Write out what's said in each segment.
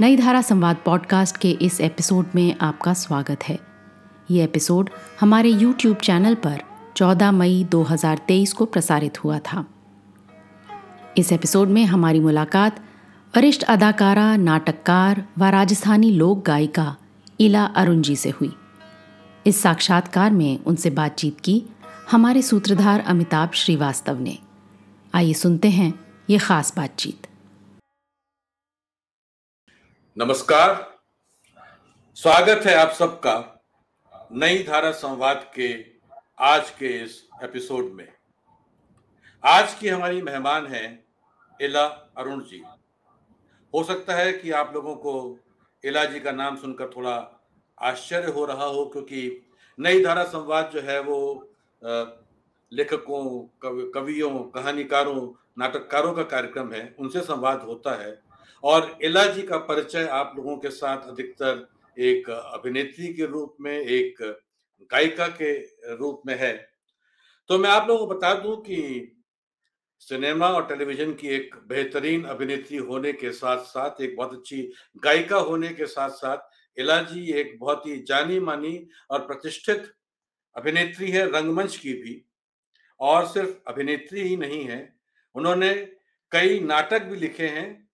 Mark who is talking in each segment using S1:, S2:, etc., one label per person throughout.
S1: नई धारा संवाद पॉडकास्ट के इस एपिसोड में आपका स्वागत है। ये एपिसोड हमारे YouTube चैनल पर 14 मई 2023 को प्रसारित हुआ था। इस एपिसोड में हमारी मुलाकात वरिष्ठ अदाकारा, नाटककार व राजस्थानी लोक गायिका इला अरुण जी से हुई। इस साक्षात्कार में उनसे बातचीत की हमारे सूत्रधार अमिताभ श्रीवास्तव ने। आइए सुनते हैं ये खास बातचीत।
S2: नमस्कार। स्वागत है आप सबका नई धारा संवाद के आज के इस एपिसोड में। आज की हमारी मेहमान है इला अरुण जी। हो सकता है कि आप लोगों को इला जी का नाम सुनकर थोड़ा आश्चर्य हो रहा हो, क्योंकि नई धारा संवाद जो है वो लेखकों कवियों, कहानीकारों, नाटककारों का कार्यक्रम है। उनसे संवाद होता है। और इला जी का परिचय आप लोगों के साथ अधिकतर एक अभिनेत्री के रूप में, एक गायिका के रूप में है। तो मैं आप लोगों को बता दूँ कि सिनेमा और टेलीविज़न की एक बेहतरीन अभिनेत्री होने के साथ साथ एक बहुत अच्छी गायिका होने के साथ साथ इला जी एक बहुत ही जानी मानी और प्रतिष्ठित अभिनेत्री है, रंगमंच की भी। और सिर्फ़ अभिनेत्री ही नहीं है, उन्होंने कई नाटक भी लिखे हैं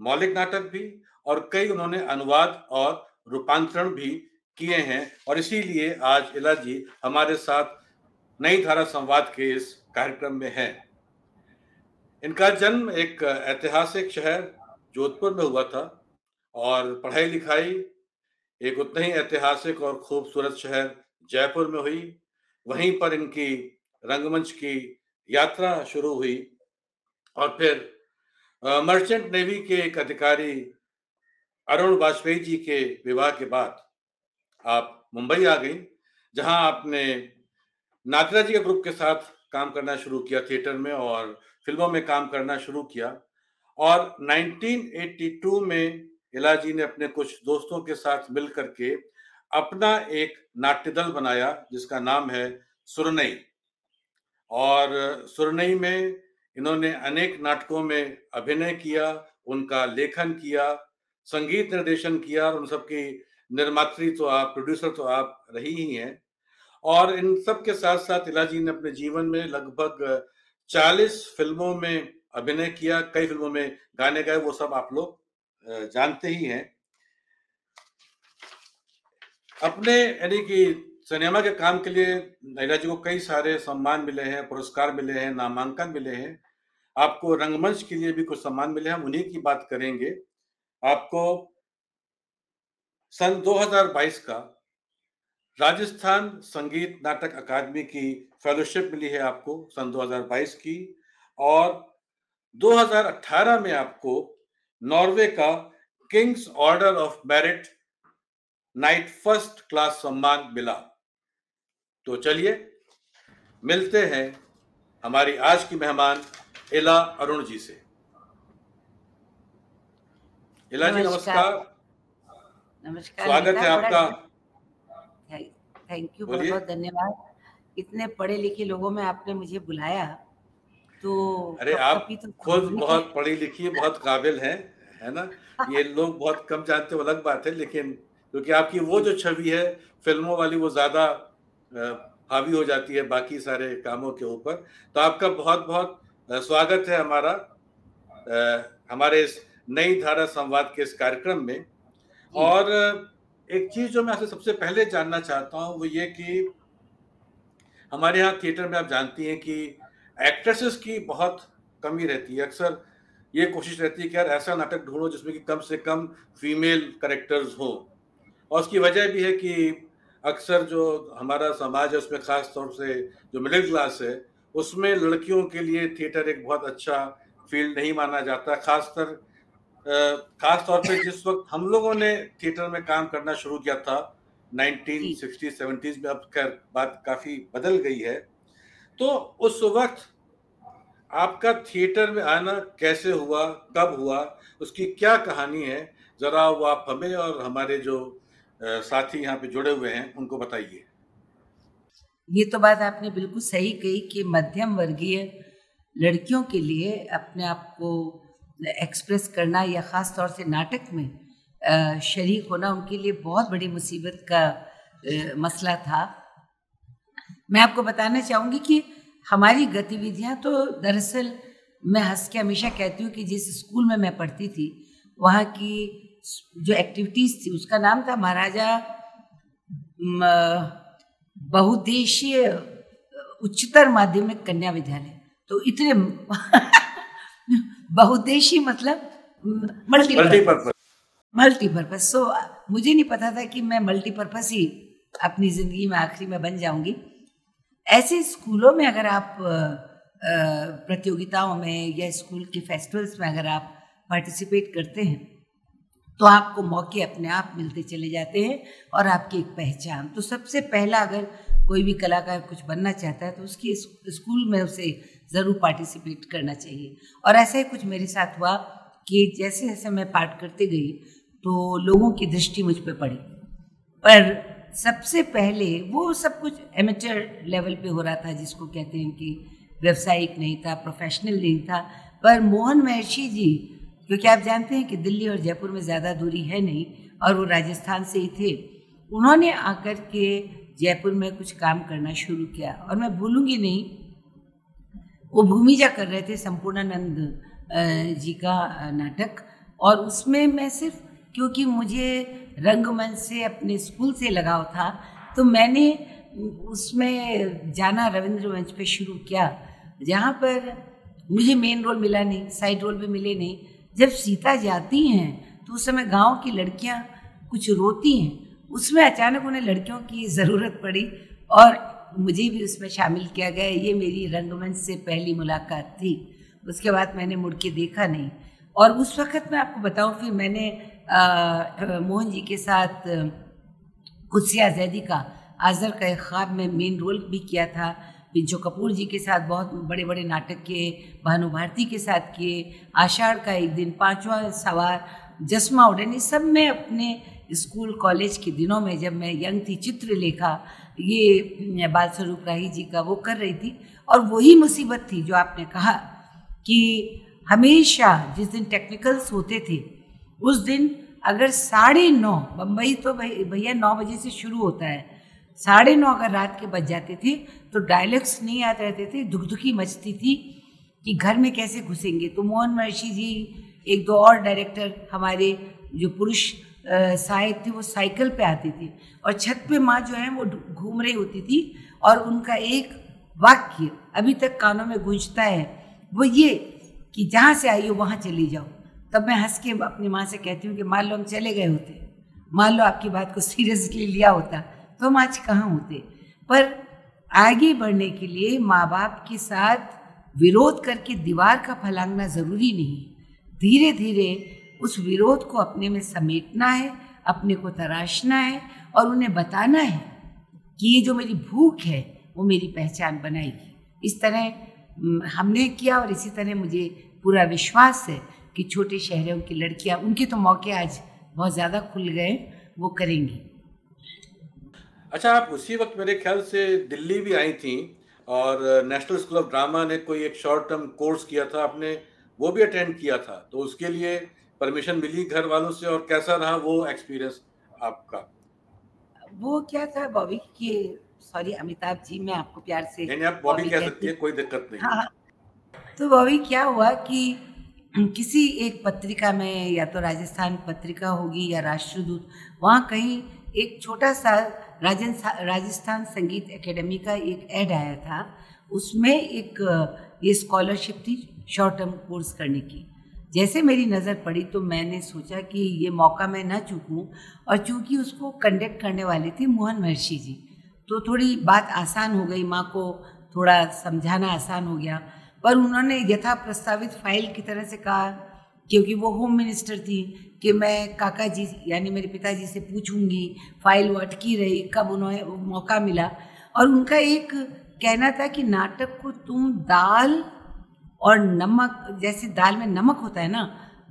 S2: मौलिक नाटक भी और कई उन्होंने अनुवाद और रूपांतरण भी किए हैं और इसीलिए आज इला जी हमारे साथ नई धारा संवाद के इस कार्यक्रम में है। इनका जन्म एक ऐतिहासिक शहर जोधपुर में हुआ था और पढ़ाई लिखाई एक उतना ही ऐतिहासिक और खूबसूरत शहर जयपुर में हुई। वहीं पर इनकी रंगमंच की यात्रा शुरू हुई और फिर मर्चेंट नेवी के एक अधिकारी अरुण वाजपेयी जी के विवाह के बाद आप मुंबई आ गई, जहाँ आपने नागरा जी के ग्रुप के साथ काम करना शुरू किया थिएटर में और फ़िल्मों में काम करना शुरू किया। और 1982 में इला जी ने अपने कुछ दोस्तों के साथ मिल करके अपना एक नाट्य दल बनाया, जिसका नाम है सुरनई। और सुरनई में इन्होंने अनेक नाटकों में अभिनय किया, उनका लेखन किया, संगीत निर्देशन किया और उन सबकी निर्मात्री तो आप प्रोड्यूसर तो आप रही ही हैं। और इन सब के साथ साथ इलाजी ने अपने जीवन में लगभग 40 फ़िल्मों में अभिनय किया, कई फ़िल्मों में गाने गाए, वो सब आप लोग जानते ही हैं। अपने यानी कि सिनेमा के काम के लिए नैला जी को कई सारे सम्मान मिले हैं, पुरस्कार मिले हैं, नामांकन मिले हैं। आपको रंगमंच के लिए भी कुछ सम्मान मिले हम उन्हीं की बात करेंगे। आपको सन 2022 का राजस्थान संगीत नाटक अकादमी की फेलोशिप मिली है आपको सन 2022 की। और 2018 में आपको नॉर्वे का King's Order of Merit Knight First Class सम्मान मिला। तो चलिए मिलते हैं हमारी आज की मेहमान इला अरुण जी से। इला जी नमस्कार।
S3: नमस्कार।
S2: स्वागत है आपका।
S3: थैंक यू बहुत बहुत धन्यवाद। इतने पढ़े लिखे लोगों में आपने मुझे बुलाया तो
S2: अरे आप तो खुद बहुत पढ़ी लिखी बहुत काबिल हैं है ना? ये लोग बहुत कम जानते वो अलग बात है लेकिन क्योंकि आपकी वो जो छवि है फ़िल्मों वाली वो ज़्यादा हावी हो जाती है बाकी सारे कामों के ऊपर। तो आपका बहुत बहुत स्वागत है हमारा हमारे इस नई धारा संवाद के इस कार्यक्रम में। और एक चीज़ जो मैं आपसे सबसे पहले जानना चाहता हूँ वो ये कि हमारे यहाँ थिएटर में आप जानती हैं कि एक्ट्रेसेस की बहुत कमी रहती है। अक्सर ये कोशिश रहती है कि यार ऐसा नाटक ढूंढो जिसमें कि कम से कम फीमेल करेक्टर्स हो। और उसकी वजह भी है कि अक्सर जो हमारा समाज है उसमें खास तौर से जो मिडिल क्लास है उसमें लड़कियों के लिए थिएटर एक बहुत अच्छा फ़ील्ड नहीं माना जाता। खासकर खास तौर पे जिस वक्त हम लोगों ने थिएटर में काम करना शुरू किया था 1960 70s में अब खैर बात काफ़ी बदल गई है। तो उस वक्त आपका थिएटर में आना कैसे हुआ कब हुआ उसकी क्या कहानी है जरा वो आप हमें और हमारे जो साथी यहाँ पे जुड़े हुए हैं, उनको बताइए।
S3: ये तो बात आपने बिल्कुल सही कही कि मध्यम वर्गीय लड़कियों के लिए अपने आप को एक्सप्रेस करना या ख़ास तौर से नाटक में शरीक होना उनके लिए बहुत बड़ी मुसीबत का मसला था। मैं आपको बताना चाहूँगी कि हमारी गतिविधियाँ तो दरअसल मैं हंस के हमेशा कहती हूँ कि जिस स्कूल में मैं पढ़ती थी, वहाँ की जो एक्टिविटीज़ थी उसका नाम था महाराजा बहुद्देशीय उच्चतर माध्यमिक कन्या विद्यालय। तो इतने बहुद्देशीय मतलब मल्टीपर्पज मल्टीपर्पज सो मुझे नहीं पता था कि मैं मल्टीपर्पज ही अपनी ज़िंदगी में आखिरी में बन जाऊँगी। ऐसे स्कूलों में अगर आप प्रतियोगिताओं में या स्कूल के फेस्टिवल्स में अगर आप पार्टिसिपेट करते हैं तो आपको मौके अपने आप मिलते चले जाते हैं और आपकी एक पहचान। तो सबसे पहला अगर कोई भी कलाकार कुछ बनना चाहता है तो उसकी स्कूल में उसे ज़रूर पार्टिसिपेट करना चाहिए। और ऐसा ही कुछ मेरे साथ हुआ कि जैसे जैसे मैं पार्ट करते गई तो लोगों की दृष्टि मुझ पर पड़ी। पर सबसे पहले वो सब कुछ एमेचर लेवल पे हो रहा था, जिसको कहते हैं कि व्यवसायिक नहीं था प्रोफेशनल नहीं था। पर मोहन महर्षि जी क्योंकि आप जानते हैं कि दिल्ली और जयपुर में ज़्यादा दूरी है नहीं, और वो राजस्थान से ही थे। उन्होंने आकर के जयपुर में कुछ काम करना शुरू किया। और मैं भूलूँगी नहीं, वो भूमिजा कर रहे थे संपूर्णानंद जी का नाटक। और उसमें मैं सिर्फ़, क्योंकि मुझे रंगमंच से, अपने स्कूल से लगाव था तो मैंने उसमें जाना रविंद्र मंच पे शुरू किया। जहाँ पर मुझे मेन रोल मिला नहीं साइड रोल भी मिले नहीं जब सीता जाती हैं तो उस समय गाँव की लड़कियाँ कुछ रोती हैं। उसमें अचानक उन्हें लड़कियों की ज़रूरत पड़ी और मुझे भी उसमें शामिल किया गया। ये मेरी रंगमंच से पहली मुलाकात थी। उसके बाद मैंने मुड़ के देखा नहीं। और उस वक़्त मैं आपको बताऊँ, फिर मैंने मोहन जी के साथ कुत्सिया जैदी का आज़र का ख्वाब में मेन रोल भी किया था। पिंचो कपूर जी के साथ, बहुत बड़े बड़े नाटक किए, भानु भारती के साथ किए, आषाढ़ का एक दिन, पांचवा सवार, जसमा उड़नी सब में अपने स्कूल, कॉलेज के दिनों में जब मैं यंग थी चित्र लेखा ये बाल स्वरूप राही जी का वो कर रही थी, और वही मुसीबत थी जो आपने कहा कि हमेशा जिस दिन टेक्निकल्स होते थे, उस दिन अगर साढ़े नौ, बम्बई तो भैया नौ बजे से शुरू होता है साढ़े नौ अगर रात के बज जाते थे तो डायलॉग्स नहीं आते रहते थे, दुखदुखी मचती थी कि घर में कैसे घुसेंगे। तो मोहन महर्षि जी, एक दो और डायरेक्टर हमारे जो पुरुष सहायक थे, वो साइकिल पे आते थे और छत पे माँ जो है, वो घूम रही होती थी और उनका एक वाक्य अभी तक कानों में गूंजता है। वो ये कि जहाँ से आई हो वहाँ चली जाओ। तब मैं हंस के अपनी माँ से कहती हूँ कि मान लो हम चले गए होते। मान लो आपकी बात को सीरियसली लिया होता। तो हम आज कहाँ होते? पर आगे बढ़ने के लिए माँ बाप के साथ विरोध करके दीवार का फलांगना ज़रूरी नहीं। धीरे धीरे उस विरोध को अपने में समेटना है, अपने को तराशना है और उन्हें बताना है कि ये जो मेरी भूख है, वो मेरी पहचान बनाएगी। इस तरह हमने किया और इसी तरह मुझे पूरा विश्वास है कि छोटे शहरों की लड़कियाँ, उनके तो मौके आज बहुत ज़्यादा खुल गए, वो करेंगी।
S2: अच्छा आप उसी वक्त मेरे ख्याल से दिल्ली भी आई थी और नेशनल स्कूल ऑफ़ ड्रामा ने कोई एक शॉर्ट टर्म कोर्स किया था आपने वो भी अटेंड किया था तो उसके लिए परमिशन मिली घर वालों से और कैसा रहा वो एक्सपीरियंस आपका?
S3: वो क्या था बॉबी कि सॉरी अमिताभ जी मैं आपको प्यार से
S2: नहीं आप बॉबी कह सकती है कोई दिक्कत नहीं। हाँ।
S3: तो बॉबी क्या हुआ कि किसी एक पत्रिका में या तो राजस्थान पत्रिका होगी या राष्ट्रदूत वहाँ कहीं एक छोटा सा राजस्थान संगीत एकेडमी का एक ऐड आया था। उसमें एक, ये स्कॉलरशिप थी शॉर्ट टर्म कोर्स करने की। जैसे मेरी नज़र पड़ी तो मैंने सोचा कि ये मौका मैं ना चूकूं और चूँकि उसको कंडक्ट करने वाले थे मोहन महर्षि जी तो थोड़ी बात आसान हो गई, माँ को थोड़ा समझाना आसान हो गया। पर उन्होंने यथा प्रस्तावित फ़ाइल की तरह से कहा क्योंकि वो होम मिनिस्टर थी कि मैं काका जी यानी मेरे पिताजी से पूछूँगी फ़ाइल वो अटकी रही, कब उन्हें मौका मिला। और उनका एक कहना था कि नाटक को तुम दाल और नमक, जैसे दाल में नमक होता है ना,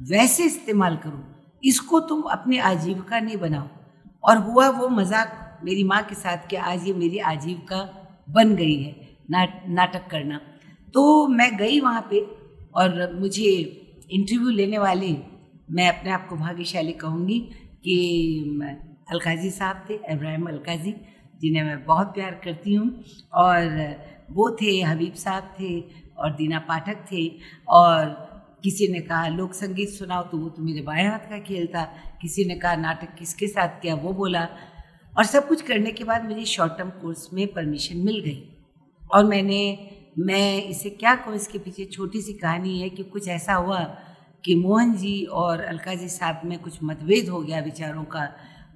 S3: वैसे इस्तेमाल करो। इसको तुम अपनी आजीविका नहीं बनाओ। और हुआ वो मज़ाक मेरी माँ के साथ कि आज ये मेरी आजीविका बन गई है ना नाटक करना। तो मैं गई वहाँ पे और मुझे इंटरव्यू लेने वाले, मैं अपने आप को भाग्यशाली कहूँगी कि अलकाजी साहब थे, इब्राहिम अलकाजी, जिन्हें मैं बहुत प्यार करती हूँ। और वो थे, हबीब साहब थे और दीना पाठक थे। और किसी ने कहा, लोक संगीत सुनाओ। तो वो तो मेरे बाएँ हाथ का खेल था। किसी ने कहा, नाटक किसके साथ किया? वो बोला। और सब कुछ करने के बाद मुझे शॉर्ट टर्म कोर्स में परमिशन मिल गई। और मैंने मैं इसे क्या कहूँ, इसके पीछे छोटी सी कहानी है कि कुछ ऐसा हुआ कि मोहन जी और अलका जी साहब में कुछ मतभेद हो गया विचारों का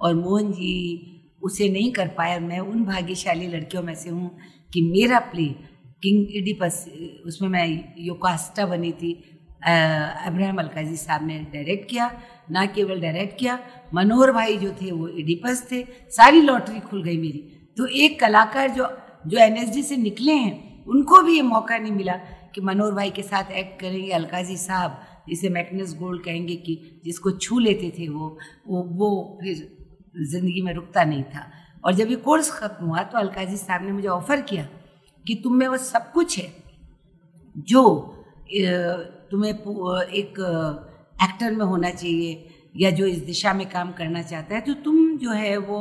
S3: और मोहन जी उसे नहीं कर पाया मैं उन भाग्यशाली लड़कियों में से हूँ कि मेरा प्ले किंग इडिपस, उसमें मैं योकास्टा बनी थी अब्राहम अलकाजी साहब ने डायरेक्ट किया, ना केवल डायरेक्ट किया, मनोहर भाई जो थे वो इडिपस थे, सारी लॉटरी खुल गई मेरी। तो एक कलाकार जो जो एनएसडी से निकले हैं उनको भी ये मौका नहीं मिला कि मनोहर भाई के साथ एक्ट करेंगे, अलकाजी साहब, जिसे मैग्नस गोल्ड कहेंगे कि जिसको छू लेते थे वो वो वो फिर ज़िंदगी में रुकता नहीं था। और जब ये कोर्स ख़त्म हुआ तो अलकाजी साहब ने मुझे ऑफ़र किया कि तुम में वो सब कुछ है जो तुम्हें एक एक्टर में होना चाहिए या जो इस दिशा में काम करना चाहता है तो तुम जो है वो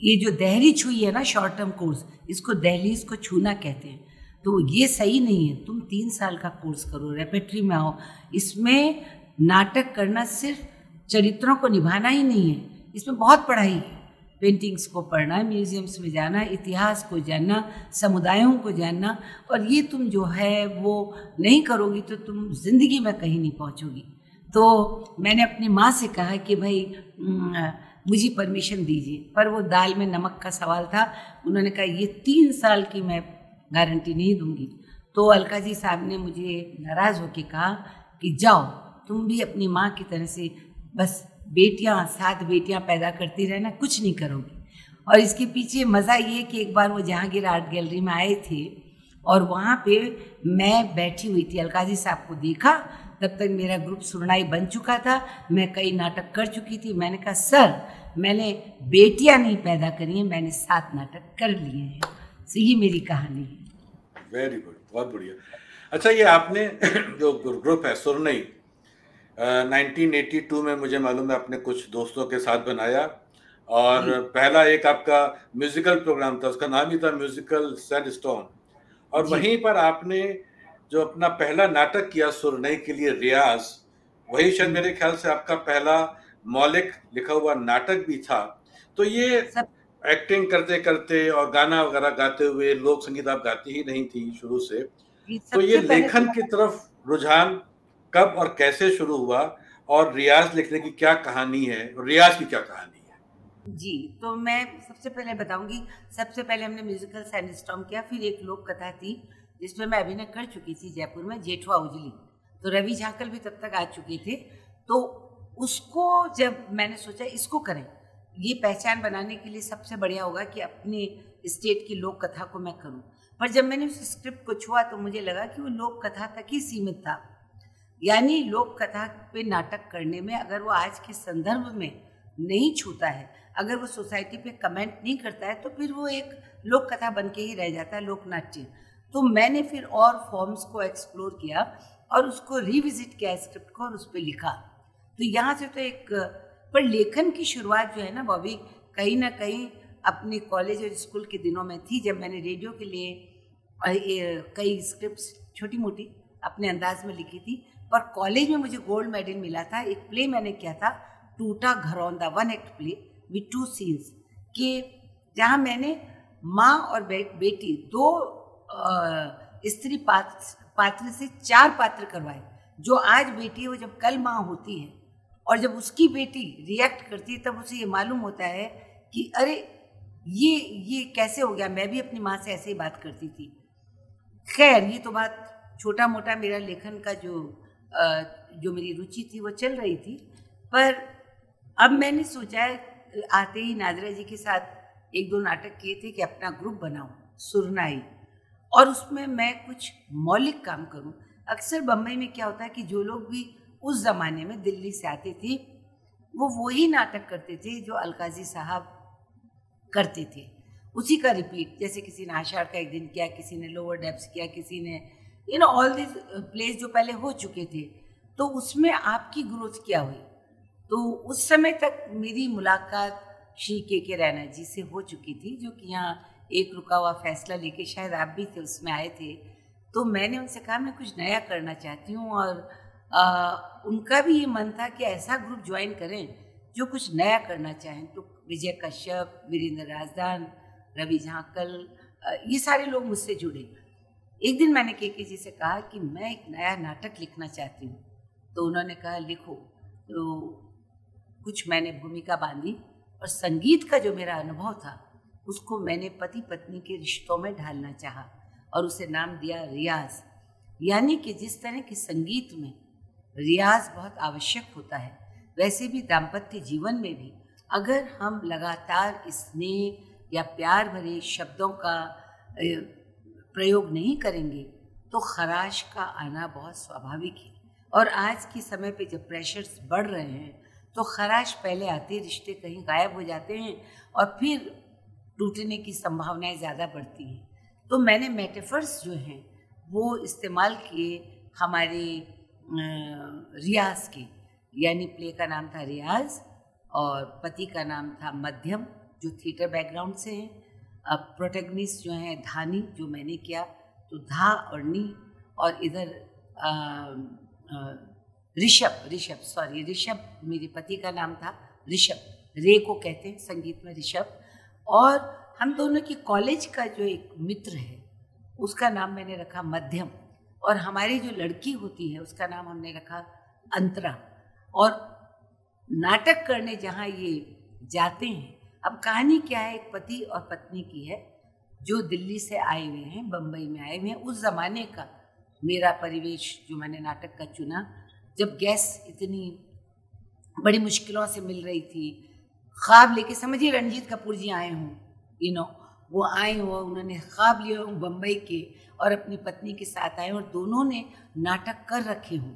S3: ये जो दहली छुई है ना शॉर्ट टर्म कोर्स इसको दहलीज को छूना कहते हैं। तो ये सही नहीं है, तुम तीन साल का कोर्स करो रेपेट्री में आओ। इसमें नाटक करना सिर्फ़ चरित्रों को निभाना ही नहीं है। इसमें बहुत पढ़ाई है। पेंटिंग्स को पढ़ना म्यूजियम्स में जाना, इतिहास को जानना, समुदायों को जानना, और ये तुम जो है वो नहीं करोगी तो तुम ज़िंदगी में कहीं नहीं पहुँचोगी। तो मैंने अपनी माँ से कहा कि भाई मुझे परमिशन दीजिए। पर वो दाल में नमक का सवाल था। उन्होंने कहा, ये तीन साल की मैं गारंटी नहीं दूँगी। तो अलका जी साहब ने मुझे नाराज़ होकर कहा कि, जाओ, तुम भी अपनी माँ की तरह से बस बेटियाँ, सात बेटियाँ पैदा करती रहना, कुछ नहीं करोगी। और इसके पीछे मज़ा ये कि एक बार वो जहांगीर आर्ट गैलरी में आए थे और वहाँ पे मैं बैठी हुई थी। अलकाजी साहब को देखा तब तक मेरा ग्रुप सुरनाई बन चुका था मैं कई नाटक कर चुकी थी। मैंने कहा सर मैंने बेटियाँ नहीं पैदा करी हैं मैंने सात नाटक कर लिए हैं। तो ये मेरी कहानी है।
S2: वेरी गुड बहुत बढ़िया। अच्छा ये आपने जो ग्रुप है सुरनई 1982 में मुझे मालूम है अपने कुछ दोस्तों के साथ बनाया और पहला एक आपका म्यूजिकल प्रोग्राम था उसका नाम ही था म्यूजिकल सैंड स्टोन और वहीं पर आपने जो अपना पहला नाटक किया सुरनई के लिए रियाज वही शायद मेरे ख्याल से आपका पहला मौलिक लिखा हुआ नाटक भी था। तो ये एक्टिंग करते करते और गाना वगैरह गाते हुए लोक संगीत आप गाती ही नहीं थी शुरू से। तो ये लेखन की तरफ़ रुझान कब और कैसे शुरू हुआ और रियाज लिखने की क्या कहानी है रियाज की क्या कहानी है?
S3: जी तो मैं सबसे पहले बताऊँगी सबसे पहले हमने म्यूजिकल सैंडस्टॉम किया फिर एक लोक कथा थी। जिसमें मैं अभिनय कर चुकी थी जयपुर में, जेठवा उजली। तो रवि झाकल भी तब तक आ चुके थे। तो उसको जब मैंने सोचा, इसको करें। ये पहचान बनाने के लिए सबसे बढ़िया होगा कि अपने स्टेट की लोक कथा को मैं करूँ। पर जब मैंने उस स्क्रिप्ट को छुआ तो मुझे लगा कि वो लोक कथा तक ही सीमित था। यानी लोक कथा पे नाटक करने में अगर वो आज के संदर्भ में नहीं छूता है, अगर वो सोसाइटी पे कमेंट नहीं करता है तो फिर वो एक लोक कथा बन के ही रह जाता है लोक नाट्य तो मैंने फिर और फॉर्म्स को एक्सप्लोर किया और उसको रिविजिट किया स्क्रिप्ट को और उस पर लिखा। तो यहाँ से तो एक, पर लेखन की शुरुआत जो है ना वो अभी कहीं ना कहीं अपने कॉलेज और स्कूल के दिनों में थी जब मैंने रेडियो के लिए कई स्क्रिप्ट छोटी मोटी अपने अंदाज में लिखी थी। पर कॉलेज में मुझे गोल्ड मेडल मिला था। एक प्ले मैंने किया था, टूटा घर घरौंदा one act play with two scenes कि जहाँ मैंने माँ और बेटी, दो स्त्री पात्र पात्र से चार पात्र करवाए। जो आज बेटी है, वो जब कल माँ होती है और जब उसकी बेटी रिएक्ट करती है, तब उसे ये मालूम होता है कि, अरे, ये ये कैसे हो गया? मैं भी अपनी माँ से ऐसे ही बात करती थी। खैर, ये तो बात छोटा मोटा मेरा लेखन का जो जो मेरी रुचि थी, वो चल रही थी। पर अब मैंने सोचा है, आते ही नादरा जी के साथ एक दो नाटक किए थे कि अपना ग्रुप बनाऊँ, सुरनाई। और उसमें मैं कुछ मौलिक काम करूँ। अक्सर बम्बई में क्या होता है कि जो लोग भी उस ज़माने में दिल्ली से आते थे, वो वही नाटक करते थे जो अलकाजी साहब करते थे। उसी का रिपीट जैसे किसी ने आषाढ़ का एक दिन किया, किसी ने लोअर डेप्स किया, किसी ने you know all this place जो पहले हो चुके थे तो उसमें आपकी ग्रोथ क्या हुई? तो उस समय तक मेरी मुलाकात श्री के के रैना जी से हो चुकी थी, जो कि यहाँ एक रुका हुआ फैसला लेके शायद आप भी थे उसमें आए थे। तो मैंने उनसे कहा मैं कुछ नया करना चाहती हूँ और आ, उनका भी ये मन था कि ऐसा ग्रुप ज्वाइन करें जो कुछ नया करना चाहें। तो विजय कश्यप वीरेंद्र राजदान रवि झांकल ये सारे लोग मुझसे जुड़े। एक दिन मैंने के जी से कहा कि मैं एक नया नाटक लिखना चाहती हूँ। तो उन्होंने कहा लिखो। तो कुछ मैंने भूमिका बांधी और संगीत का जो मेरा अनुभव था उसको मैंने पति पत्नी के रिश्तों में ढालना चाहा और उसे नाम दिया रियाज। यानी कि जिस तरह के संगीत में रियाज बहुत आवश्यक होता है, वैसे भी दाम्पत्य जीवन में भी अगर हम लगातार स्नेह या प्यार भरे शब्दों का प्रयोग नहीं करेंगे तो खराश का आना बहुत स्वाभाविक है। और आज के समय पे जब प्रेशर्स बढ़ रहे हैं तो खराश पहले आते रिश्ते कहीं गायब हो जाते हैं और फिर टूटने की संभावनाएँ ज़्यादा बढ़ती हैं। तो मैंने मेटाफर्स जो हैं, वो इस्तेमाल किए हमारे रियाज के। यानी प्ले का नाम था रियाज और पति का नाम था मध्यम, जो थिएटर बैकग्राउंड से हैं। अब प्रोटेगनिस्ट जो हैं, धानी, जो मैंने किया तो धा और नी और इधर ऋषभ ऋषभ सॉरी ऋषभ, मेरे पति का नाम था ऋषभ। रे को कहते हैं, संगीत में ऋषभ। और हम दोनों की कॉलेज का जो एक मित्र है, उसका नाम मैंने रखा मध्यम और हमारी जो लड़की होती है, उसका नाम हमने रखा अंतरा और नाटक करने जहाँ ये जाते हैं, अब कहानी क्या है, एक पति और पत्नी की है, जो दिल्ली से आए हुए हैं बम्बई में आए हुए हैं। उस ज़माने का मेरा परिवेश जो मैंने नाटक का चुना, जब गैस इतनी बड़ी मुश्किलों से मिल रही थी ख्वाब लेके समझिए रंजीत कपूर जी आए हों यू नो वो आए हो, उन्होंने ख्वाब लिए हों बम्बई के और अपनी पत्नी के साथ आए और दोनों ने नाटक कर रखे हों।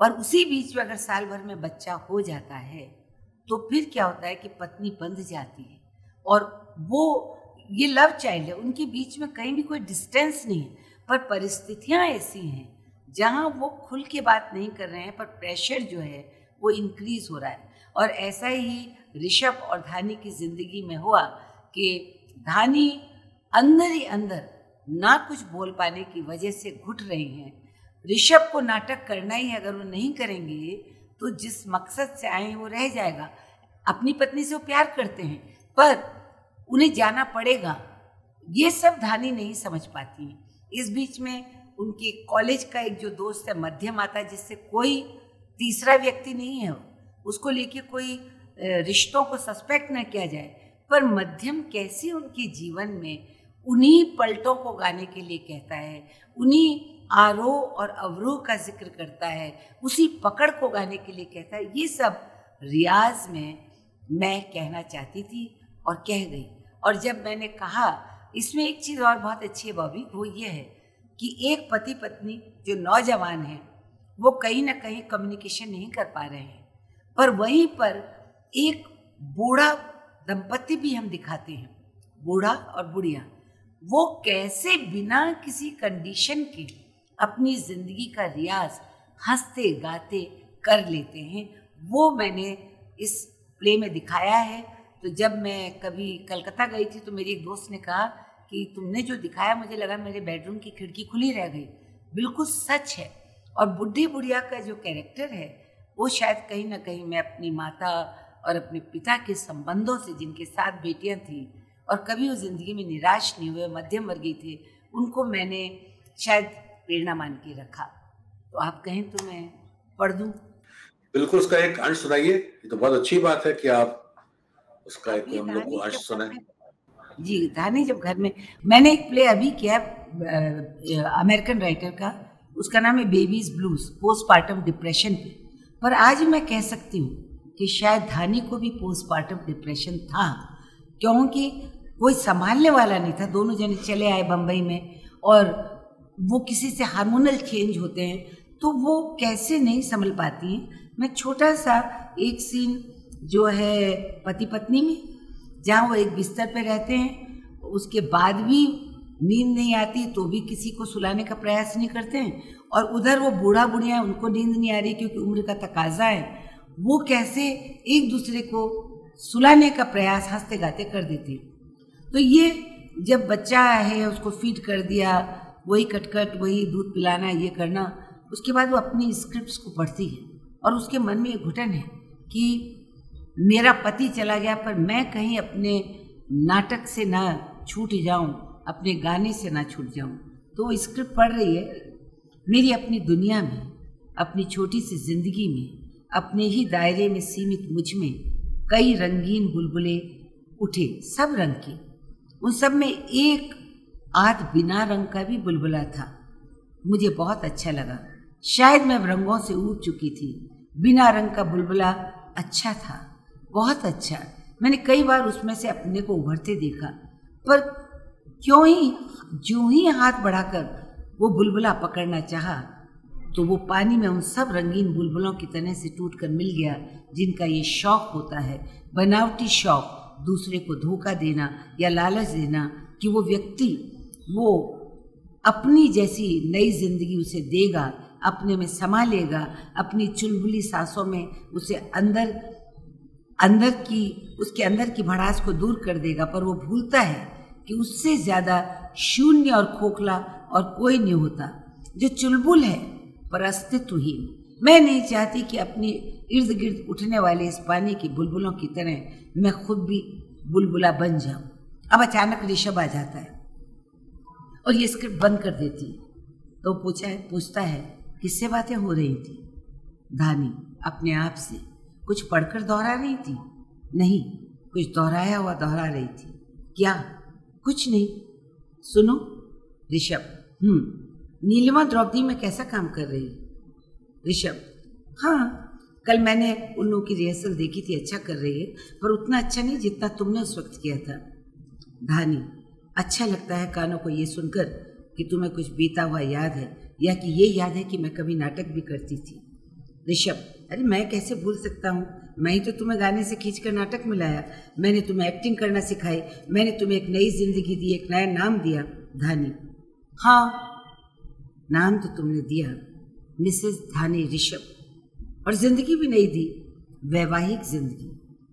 S3: पर उसी बीच में अगर साल भर में बच्चा हो जाता है तो फिर क्या होता है कि पत्नी बंध जाती है। और वो, ये लव चाइल्ड है, उनके बीच में कहीं भी कोई डिस्टेंस नहीं है, पर परिस्थितियाँ ऐसी हैं, जहाँ वो खुल के बात नहीं कर रहे हैं, पर प्रेशर जो है, वो इंक्रीज हो रहा है। और ऐसा ही ऋषभ और धानी की ज़िंदगी में हुआ कि धानी अंदर ही अंदर ना कुछ बोल पाने की वजह से घुट रही हैं। ऋषभ को नाटक करना ही अगर वो नहीं करेंगे तो जिस मकसद से आए वो रह जाएगा। अपनी पत्नी से वो प्यार करते हैं, पर उन्हें जाना पड़ेगा। ये सब धानी नहीं समझ पाती हैं। इस बीच में उनके कॉलेज का एक जो दोस्त है मध्यम आता जिससे कोई तीसरा व्यक्ति नहीं है, उसको लेके कोई रिश्तों को सस्पेक्ट न किया जाए, पर मध्यम कैसे उनके जीवन में उन्हीं पलटों को गाने के लिए कहता है, उन्हीं आरोह और अवरोह का ज़िक्र करता है, उसी पकड़ को गाने के लिए कहता है, ये सब रियाज में मैं कहना चाहती थी और कह गई। और जब मैंने कहा, इसमें एक चीज़ और बहुत अच्छी है बॉबी, वो ये है कि एक पति पत्नी जो नौजवान हैं, वो कहीं ना कहीं कम्युनिकेशन नहीं कर पा रहे हैं, पर वहीं पर एक बूढ़ा दंपति भी हम दिखाते हैं, बूढ़ा और बुढ़िया। वो कैसे बिना किसी कंडीशन के अपनी ज़िंदगी का रियाज हँसते, गाते कर लेते हैं, वो मैंने इस प्ले में दिखाया है। तो जब मैं कभी कलकत्ता गई थी तो मेरी एक दोस्त ने कहा कि तुमने जो दिखाया, मुझे लगा मेरे बेडरूम की खिड़की खुली रह गई। बिल्कुल सच है। और बुढ़ी बुढ़िया का जो कैरेक्टर है, वो शायद कहीं ना कहीं मैं अपनी माता और अपने पिता के संबंधों से जिनके साथ बेटियाँ थी और कभी वो ज़िंदगी में निराश नहीं हुए मध्यम वर्गीय थे उनको मैंने शायद प्रेरणा मान के रखा। तो आप कहें तो मैं पढ़ दूँ?
S2: बिल्कुल उसका एक अंश सुनाइए। ये तो बहुत अच्छी बात है कि आप उसका एक हम लोग को अंश सुनाए।
S3: जी धानी जब घर में मैंने एक प्ले अभी किया अमेरिकन राइटर का उसका नाम है बेबीज ब्लूज पोस्टमार्टम डिप्रेशन पे। पर आज मैं कह सकती हूँ कि शायद धानी को भी पोस्टमार्टम डिप्रेशन था, क्योंकि कोई संभालने वाला नहीं था। दोनों जने चले आए बम्बई में और वो किसी से हार्मोनल चेंज होते हैं तो वो कैसे नहीं संभल पाती हैं? मैं छोटा सा एक सीन जो है पति पत्नी में, जहाँ वो एक बिस्तर पे रहते हैं, उसके बाद भी नींद नहीं आती तो भी किसी को सुलाने का प्रयास नहीं करते हैं और उधर वो बूढ़ा बुढ़िया उनको नींद नहीं आ रही क्योंकि उम्र का तकाजा है वो कैसे एक दूसरे को सुलाने का प्रयास हँसते गाते कर देते। तो ये जब बच्चा है, उसको फ़ीड कर दिया, वही कटकट, वही दूध पिलाना, ये करना, उसके बाद वो अपनी स्क्रिप्ट को पढ़ती है। और उसके मन में एक घुटन है कि मेरा पति चला गया, पर मैं कहीं अपने नाटक से ना छूट जाऊँ, अपने गाने से ना छूट जाऊँ। तो वो स्क्रिप्ट पढ़ रही है, मेरी अपनी दुनिया में, अपनी छोटी सी ज़िंदगी में। अपने ही दायरे में सीमित मुझमें कई रंगीन बुलबुले उठे, सब रंग के। उन सब में एक आध बिना रंग का भी बुलबुला था। मुझे बहुत अच्छा लगा। शायद मैं रंगों से ऊब चुकी थी। बिना रंग का बुलबुला अच्छा था, बहुत अच्छा। मैंने कई बार उसमें से अपने को उभरते देखा। पर क्यों ही जो ही हाथ बढ़ाकर वो बुलबुला पकड़ना चाहा तो वो पानी में उन सब रंगीन बुलबुलों की तरह से टूट कर मिल गया, जिनका ये शौक होता है। बनावटी शौक, दूसरे को धोखा देना या लालच देना कि वो व्यक्ति, वो अपनी जैसी नई ज़िंदगी उसे देगा, अपने में समा लेगा, अपनी चुलबुली सांसों में उसे अंदर अंदर की, उसके अंदर की भड़ास को दूर कर देगा। पर वो भूलता है कि उससे ज़्यादा शून्य और खोखला और कोई नहीं होता। जो चुलबुल है पर अस्तित्वहीन मैं नहीं चाहती कि अपने इर्द गिर्द उठने वाले इस पानी की बुलबुलों की तरह मैं खुद भी बुलबुला बन जाऊँ। अब अचानक ऋषभ आ जाता है और ये स्क्रिप्ट बंद कर देती तो पूछा है, पूछता है, किससे बातें हो रही थी? धानी, अपने आप से, कुछ पढ़कर दोहरा रही थी? नहीं, कुछ दोहराया हुआ दोहरा रही थी। क्या? कुछ नहीं। सुनो, ऋषभ हम्म। नीलिमा द्रौपदी में कैसा काम कर रही? ऋषभ। हाँ कल मैंने उन लोगों की रिहर्सल देखी थी अच्छा कर रही है, पर उतना अच्छा नहीं जितना तुमने उस वक्त किया था। धानी अच्छा लगता है कानों को ये सुनकर कि तुम्हें कुछ बीता हुआ याद है, या कि ये याद है कि मैं कभी नाटक भी करती थी। ऋषभ, अरे मैं कैसे भूल सकता हूँ? मैं ही तो तुम्हें गाने से खींच कर नाटक में लाया। मैंने तुम्हें एक्टिंग करना सिखाई। मैंने तुम्हें एक नई ज़िंदगी दी, एक नया नाम दिया। धानी। हाँ नाम तो तुमने दिया, मिसेस धानी ऋषभ। और ज़िंदगी भी नहीं दी, वैवाहिक ज़िंदगी,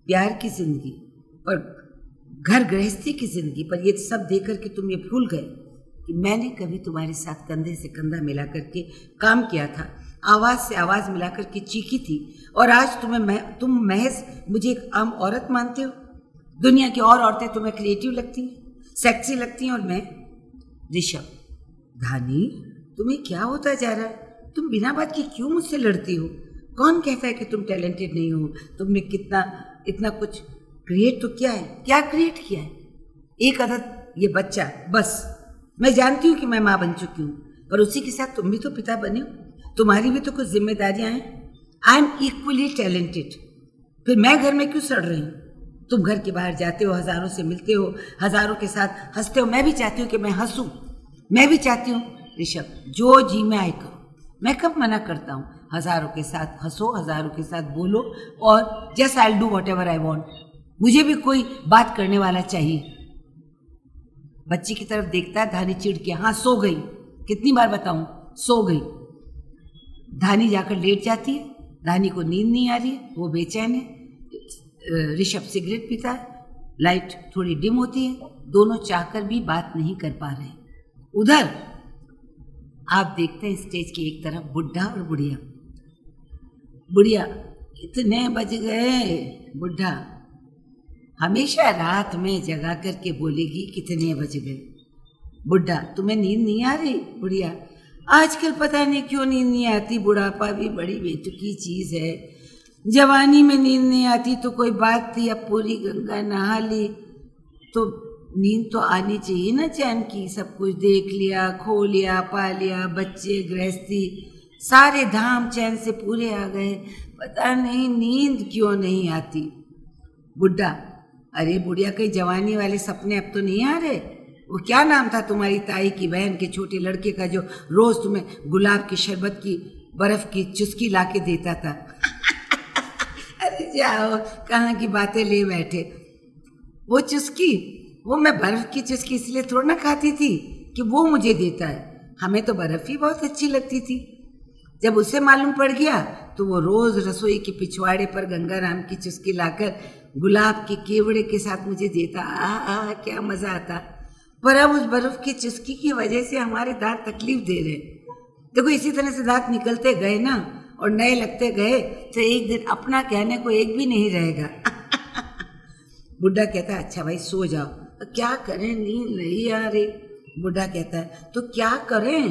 S3: प्यार की ज़िंदगी और घर गृहस्थी की ज़िंदगी पर ये सब देकर के तुम ये भूल गए कि मैंने कभी तुम्हारे साथ कंधे से कंधा मिला करके काम किया था, आवाज़ से आवाज़ मिला करके चीखी थी और आज तुम्हें मैं, तुम महज मुझे एक आम औरत मानते हो। दुनिया की और औरतें तुम्हें क्रिएटिव लगती हैं सेक्सी लगती हैं और मैं ऋषभ। धानी? तुम्हें क्या होता जा रहा है? तुम बिना बात की क्यों मुझसे लड़ती हो? कौन कहता है कि तुम टैलेंटेड नहीं हो? तुमने कितना, इतना कुछ क्रिएट तो किया है? क्या क्रिएट किया है? एक अदद ये बच्चा, बस। मैं जानती हूँ कि मैं माँ बन चुकी हूँ, पर उसी के साथ तुम भी तो पिता बने हो। तुम्हारी भी तो कुछ जिम्मेदारियाँ हैं। आई एम इक्वली टैलेंटेड फिर मैं घर में क्यों सड़ रही हूँ? तुम घर के बाहर जाते हो, हज़ारों से मिलते हो, हज़ारों के साथ हँसते हो। मैं भी चाहती हूँ कि मैं हंसूँ। मैं भी चाहती हूँ ऋषभ, जो जी में आए करो। मैं कब मना करता हूँ? हज़ारों के साथ हंसो, हज़ारों के साथ बोलो, और just I do whatever I want मुझे भी कोई बात करने वाला चाहिए। बच्ची की तरफ़ देखता है धानी चिड़ के हाँ सो गई। कितनी बार बताऊँ? सो गई। धानी जाकर लेट जाती है। धानी को नींद नहीं आ रही है। वो बेचैन है। ऋषभ सिगरेट पीता है। लाइट थोड़ी डिम होती है। दोनों चाहकर भी बात नहीं कर पा रहे उधर आप देखते हैं स्टेज की एक तरफ़ बुढ़ा और बुढ़िया। बुढ़िया, कितने बज गए? बुढ़ा, हमेशा रात में जगा करके बोलेगी, कितने बज गए? बुढ़ा, तुम्हें नींद नहीं आ रही? बुढ़िया, आजकल पता नहीं क्यों नींद नहीं आती? बुढ़ापा भी बड़ी बेतुकी चीज़ है। जवानी में नींद नहीं आती तो कोई बात थी, अब पूरी गंगा नहा ली तो नींद तो आनी चाहिए ना चैन की। सब कुछ देख लिया, खो लिया, पा लिया, बच्चे, गृहस्थी, सारे धाम चैन से पूरे आ गए। पता नहीं नींद क्यों नहीं आती। बुढ़ा, अरे बुढ़िया कई जवानी वाले सपने अब तो नहीं आ रहे? वो क्या नाम था तुम्हारी ताई की बहन के छोटे लड़के का जो रोज तुम्हें गुलाब की शरबत की, बर्फ़ की चुस्की ला के देता था? अरे जाओ, कहाँ की बातें ले बैठे। वो चुस्की? वो मैं बर्फ़ की चुस्की इसलिए थोड़ा ना खाती थी कि वो मुझे देता है। हमें तो बर्फ़ ही बहुत अच्छी लगती थी। जब उसे मालूम पड़ गया तो वो रोज रसोई के पिछवाड़े पर गंगा राम की चुस्की लाकर गुलाब के केवड़े के साथ मुझे देता। आ आ क्या मज़ा आता। पर अब उस बर्फ़ की चुस्की की वजह से हमारे दांत तकलीफ़ दे रहे देखो, इसी तरह से दांत निकलते गए ना, और नए लगते गए तो एक दिन अपना कहने को एक भी नहीं रहेगा। बुढ़ा कहता अच्छा भाई, सो जाओ। क्या करें? नींद नहीं आ रही। बुढ़ा कहता है तो क्या करें?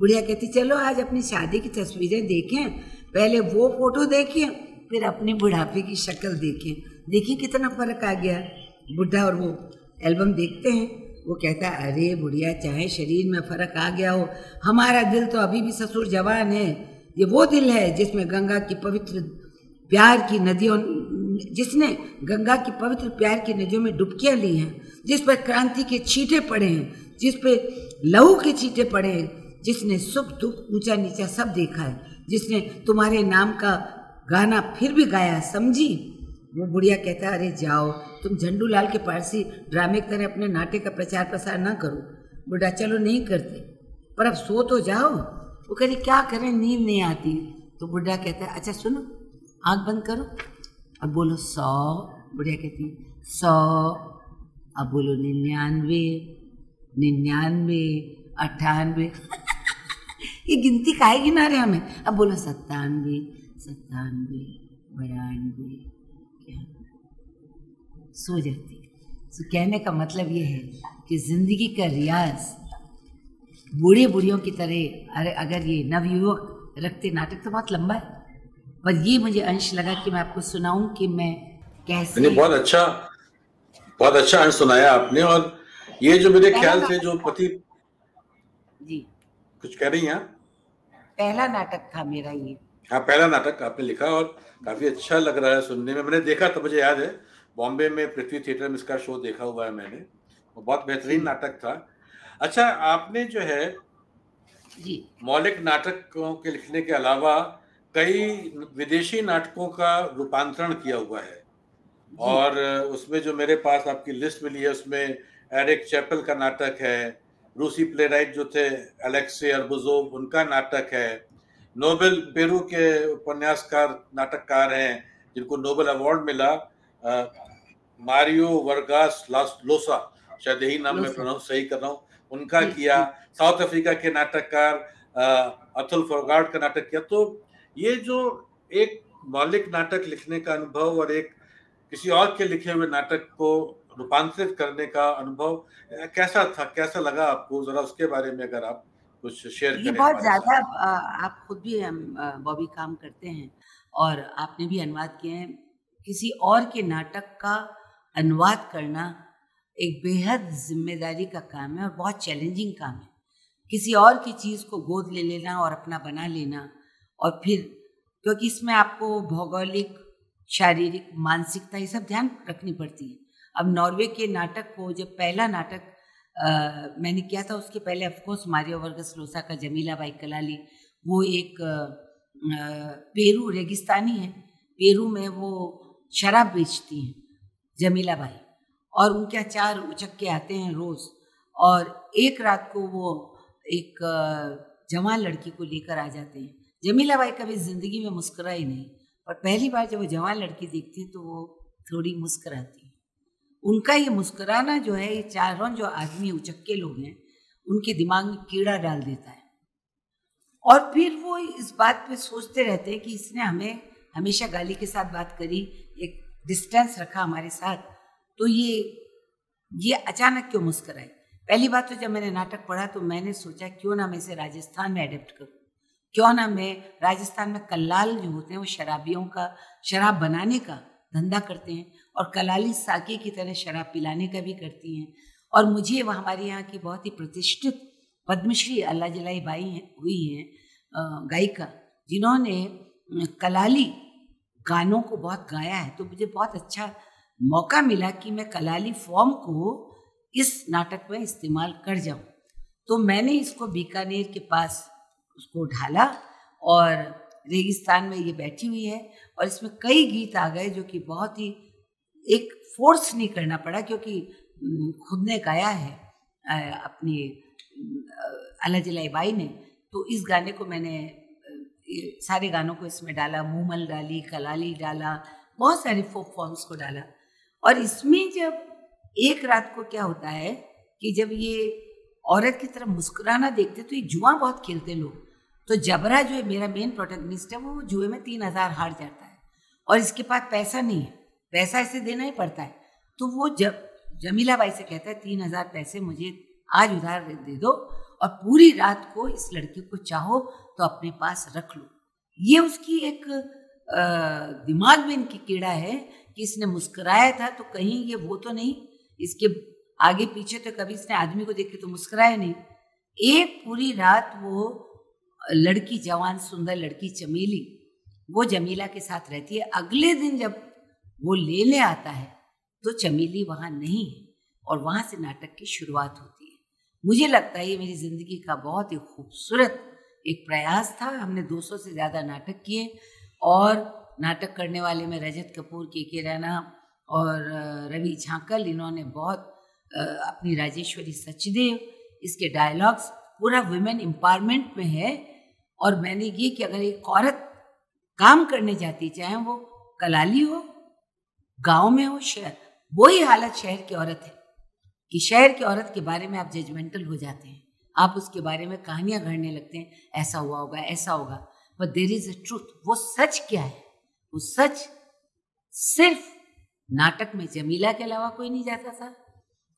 S3: बुढ़िया कहती, चलो आज अपनी शादी की तस्वीरें देखें। पहले वो फ़ोटो देखें, फिर अपने बुढ़ापे की शक्ल देखें। देखिए कितना फ़र्क आ गया। बुढ़ा और वो एल्बम देखते हैं। वो कहता है, अरे बुढ़िया, चाहे शरीर में फ़र्क आ गया हो, हमारा दिल तो अभी भी ससुर जवान है। ये वो दिल है जिसमें गंगा की पवित्र प्यार की नदियों जिसने गंगा की पवित्र प्यार की नदियों में डुबकियाँ ली हैं, जिस पर क्रांति के छींटे पड़े हैं, जिस पे लहू के छींटे पड़े हैं, जिसने सुख दुख ऊँचा नीचा सब देखा है, जिसने तुम्हारे नाम का गाना फिर भी गाया समझी? वो बुढ़िया कहता है, अरे जाओ, तुम झंडू लाल के पारसी ड्रामे की तरह अपने नाट्य का प्रचार प्रसार ना करो। बुढ़ा चलो नहीं करते, पर अब सो तो जाओ। वो कह रही, क्या करें, नींद नहीं आती। तो बुढ़ा कहता है अच्छा सुनो, आँख बंद करो अब बोलो सौ, बुढ़िया कहती सौ, अब बोलो निन्यानवे निन्यानवे, अट्ठानवे। ये गिनती काहेगी ना रहे हमें। अब बोलो सत्तानवे सत्तानवे, बयानवे सो जाती तो कहने का मतलब ये है कि ज़िंदगी का रियाज बूढ़े बूढ़ियों की तरह, अरे अगर ये नवयुवक रखते नाटक तो बहुत लंबा है। पर ये मुझे अंश लगा कि मैं आपको सुनाऊं कि मैं कैसे
S2: नहीं बहुत अच्छा बहुत अच्छा अंश सुनाया आपने और ये जो मेरे ख्याल से जो पति
S3: जी।
S2: कुछ कह रही हैं
S3: पहला नाटक था मेरा ये।
S2: हाँ पहला नाटक आपने लिखा और काफ़ी अच्छा लग रहा है सुनने में। मैंने देखा तो मुझे याद है बॉम्बे में पृथ्वी थिएटर में इसका शो देखा हुआ है मैंने। वो बहुत बेहतरीन नाटक था। अच्छा आपने जो है मौलिक नाटकों के लिखने के अलावा कई विदेशी नाटकों का रूपांतरण किया हुआ है। और उसमें जो मेरे पास आपकी लिस्ट मिली है उसमें एरिक चैपल का नाटक है रूसी प्ले जो थे अलेक्से अरबुजोव उनका नाटक है। नोबेल पेरू के उपन्यासकार नाटककार हैं जिनको नोबेल अवार्ड मिला आ, मारियो वर्गास लास्ट लोसा शायद यही नाम मैं प्रोनाउंस सही कर रहा हूँ। उनका किया साउथ अफ्रीका के नाटककार अतुल फोगाट का नाटक किया। तो ये जो एक मौलिक नाटक लिखने का अनुभव और एक किसी और के लिखे हुए नाटक को रूपांतरित करने का अनुभव कैसा था? कैसा लगा आपको? जरा उसके बारे में अगर आप कुछ शेयर करें
S3: ये बहुत ज़्यादा आप खुद भी बॉबी काम करते हैं और आपने भी अनुवाद किए हैं। किसी और के नाटक का अनुवाद करना एक बेहद ज़िम्मेदारी का काम है और बहुत चैलेंजिंग काम है। किसी और की चीज़ को गोद ले लेना और अपना बना लेना और फिर क्योंकि इसमें आपको भौगोलिक शारीरिक मानसिकता ये सब ध्यान रखनी पड़ती है। अब नॉर्वे के नाटक को जब पहला नाटक आ, मैंने किया था उसके पहले ऑफकोर्स मारियो वर्गस लोसा का जमीला बाई कलाली वो एक आ, पेरू रेगिस्तानी है। पेरू में वो शराब बेचती हैं जमीला बाई। और उनके यहाँ चार उचक्के आते हैं रोज़। और एक रात को वो एक जवान लड़की को लेकर आ जाते हैं। जमीला बाई कभी ज़िंदगी में मुस्कुरा ही नहीं और पहली बार जब वो जवान लड़की देखती है तो वो थोड़ी मुस्कुराती है। उनका ये मुस्कुराना जो है, ये चारों जो आदमी उचक्के लोग हैं, उनके दिमाग में कीड़ा डाल देता है। और फिर वो इस बात पे सोचते रहते हैं कि इसने हमें हमेशा गाली के साथ बात करी, एक डिस्टेंस रखा हमारे साथ तो ये ये अचानक क्यों मुस्कराए पहली बात तो जब मैंने नाटक पढ़ा तो मैंने सोचा, क्यों ना मैं इसे राजस्थान में अडेप्ट करूँ? क्यों ना मैं राजस्थान में कल्लाल जो होते हैं, वो शराबियों का, शराब बनाने का धंधा करते हैं और कलाली साके की तरह शराब पिलाने का भी करती हैं। और मुझे वह हमारे यहाँ की बहुत ही प्रतिष्ठित पद्मश्री अल्लाह जलाई बाई हैं, हुई हैं गायिका, जिन्होंने कलाली गानों को बहुत गाया है। तो मुझे बहुत अच्छा मौका मिला कि मैं कलाली फॉर्म को इस नाटक में इस्तेमाल कर जाऊँ। तो मैंने इसको बीकानेर के पास उसको ढाला और रेगिस्तान में ये बैठी हुई है और इसमें कई गीत आ गए जो कि बहुत ही एक फोर्स नहीं करना पड़ा क्योंकि खुद ने गाया है अपनी अल्लाह जलाई बाई ने। तो इस गाने को मैंने सारे गानों को इसमें डाला, मूमल डाली, कलाली डाला, बहुत सारे फोक फॉर्म्स को डाला। और इसमें जब एक रात को क्या होता है कि जब ये औरत की तरफ़ मुस्कुराना देखते तो ये जुआ बहुत खेलते लोग। तो जबरा जो है, मेरा मेन प्रोटेगनिस्ट है, वो जुए में तीन हज़ार हार जाता है। और इसके पास पैसा नहीं है, पैसा इसे देना ही पड़ता है। तो वो जब, जमीला बाई से कहता है, तीन हज़ार पैसे मुझे आज उधार दे, दो और पूरी रात को इस लड़की को चाहो तो अपने पास रख लो। ये उसकी एक दिमाग में इनकी कीड़ा है कि इसने मुस्कुराया था तो कहीं ये वो तो नहीं, इसके आगे पीछे तो कभी इसने आदमी को देख के तो मुस्कुराया नहीं। एक पूरी रात वो लड़की जवान सुंदर, लड़की चमेली, वो जमीला के साथ रहती है। अगले दिन जब वो लेने आता है तो चमेली वहाँ नहीं है और वहाँ से नाटक की शुरुआत होती है। मुझे लगता है ये मेरी ज़िंदगी का बहुत ही खूबसूरत एक प्रयास था। हमने 200 से ज़्यादा नाटक किए और नाटक करने वाले में रजत कपूर, के के रैना और रवि झांकल, इन्होंने बहुत अपनी राजेश्वरी सचदेव, इसके डायलॉग्स पूरा वुमेन एम्पावरमेंट में है। और मैंने ये कि अगर एक औरत काम करने जाती, चाहे वो कलाली हो, गाँव में हो, शहर, वही हालत शहर की औरत है कि शहर की औरत के बारे में आप जजमेंटल हो जाते हैं। आप उसके बारे में कहानियाँ गढ़ने लगते हैं, ऐसा हुआ होगा, ऐसा होगा। But there is a truth वो सच क्या है? वो सच सिर्फ़ नाटक में जमीला के अलावा कोई नहीं जाता था।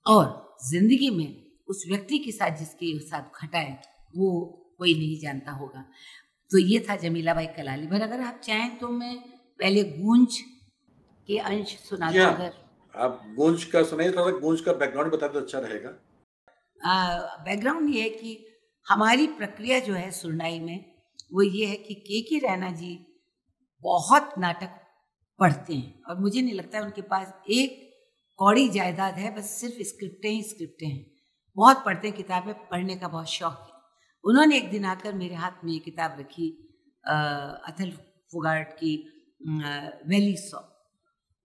S3: और ज़िंदगी में उस व्यक्ति के साथ जिसके साथ खटाए वो कोई नहीं जानता होगा। तो ये था जमीला बाई कलाली। पर अगर आप चाहें तो मैं पहले गूंज के अंश सुना दूँ अगर
S2: आप गूंज का सुनाइए थोड़ा गूंज का बैकग्राउंड बता तो अच्छा रहेगा।
S3: बैकग्राउंड ये है कि हमारी प्रक्रिया जो है सुरनाई में वो ये है कि के के रैना जी बहुत नाटक पढ़ते हैं। और मुझे नहीं लगता है उनके पास एक कौड़ी जायदाद है बस सिर्फ़ स्क्रिप्टें ही स्क्रिप्टें हैं। बहुत पढ़ते हैं किताबें पढ़ने का बहुत शौक है। उन्होंने एक दिन आकर मेरे हाथ में ये किताब रखी अथल फुगाट की वैली सॉ।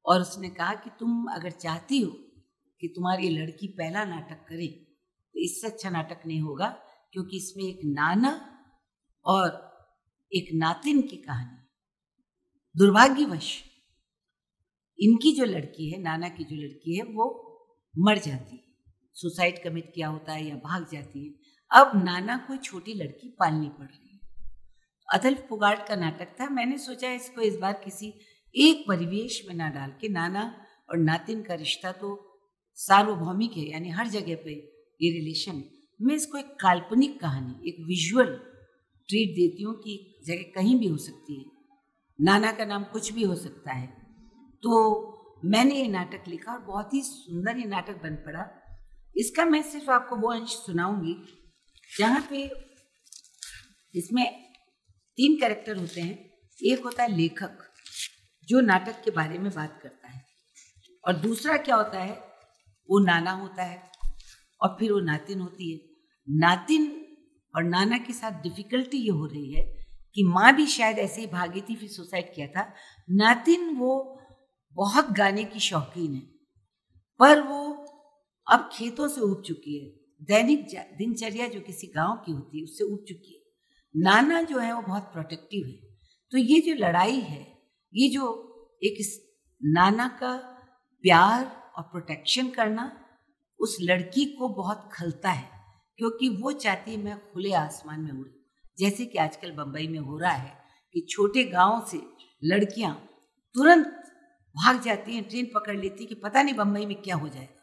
S3: और उसने कहा कि तुम अगर चाहती हो कि तुम्हारी लड़की पहला नाटक करे तो इससे अच्छा नाटक नहीं होगा, क्योंकि इसमें एक नाना और एक नातिन की कहानी दुर्भाग्यवश, इनकी जो लड़की है, नाना की जो लड़की है, वो मर जाती है। सुसाइड कमिट किया होता है या भाग जाती है। अब नाना कोई छोटी लड़की पालनी पड़ रही है। अतल पुगाट का नाटक था। मैंने सोचा इसको इस बार किसी एक परिवेश में ना डाल के नाना और नातिन का रिश्ता तो सार्वभौमिक है, यानी हर जगह पे ये रिलेशन मैं इसको एक काल्पनिक कहानी, एक विजुअल ट्रीट देती हूँ कि जगह कहीं भी हो सकती है। नाना का नाम कुछ भी हो सकता है। तो मैंने ये नाटक लिखा और बहुत ही सुंदर ये नाटक बन पड़ा। इसका मैं सिर्फ़ आपको वो अंश सुनाऊँगी जहाँ पे इसमें तीन कैरेक्टर होते हैं। एक होता है लेखक, जो नाटक के बारे में बात करता है। और दूसरा क्या होता है? वो नाना होता है और फिर वो नातिन होती है। नातिन और नाना के साथ डिफिकल्टी ये हो रही है कि माँ भी शायद ऐसे ही भागी थी, फिर सुसाइड किया था। नातिन वो बहुत गाने की शौकीन है, पर वो अब खेतों से उग चुकी है। दैनिक दिनचर्या जो किसी गाँव की होती है, उससे उठ चुकी है। नाना जो है, वो बहुत प्रोटेक्टिव है। तो ये जो लड़ाई है, ये जो एक नाना का प्यार और प्रोटेक्शन करना, उस लड़की को बहुत खलता है, क्योंकि वो चाहती है, मैं खुले आसमान में उड़। जैसे कि आजकल बम्बई में हो रहा है कि छोटे गाँव से लड़कियाँ तुरंत भाग जाती हैं, ट्रेन पकड़ लेती कि पता नहीं बम्बई में क्या हो जाएगा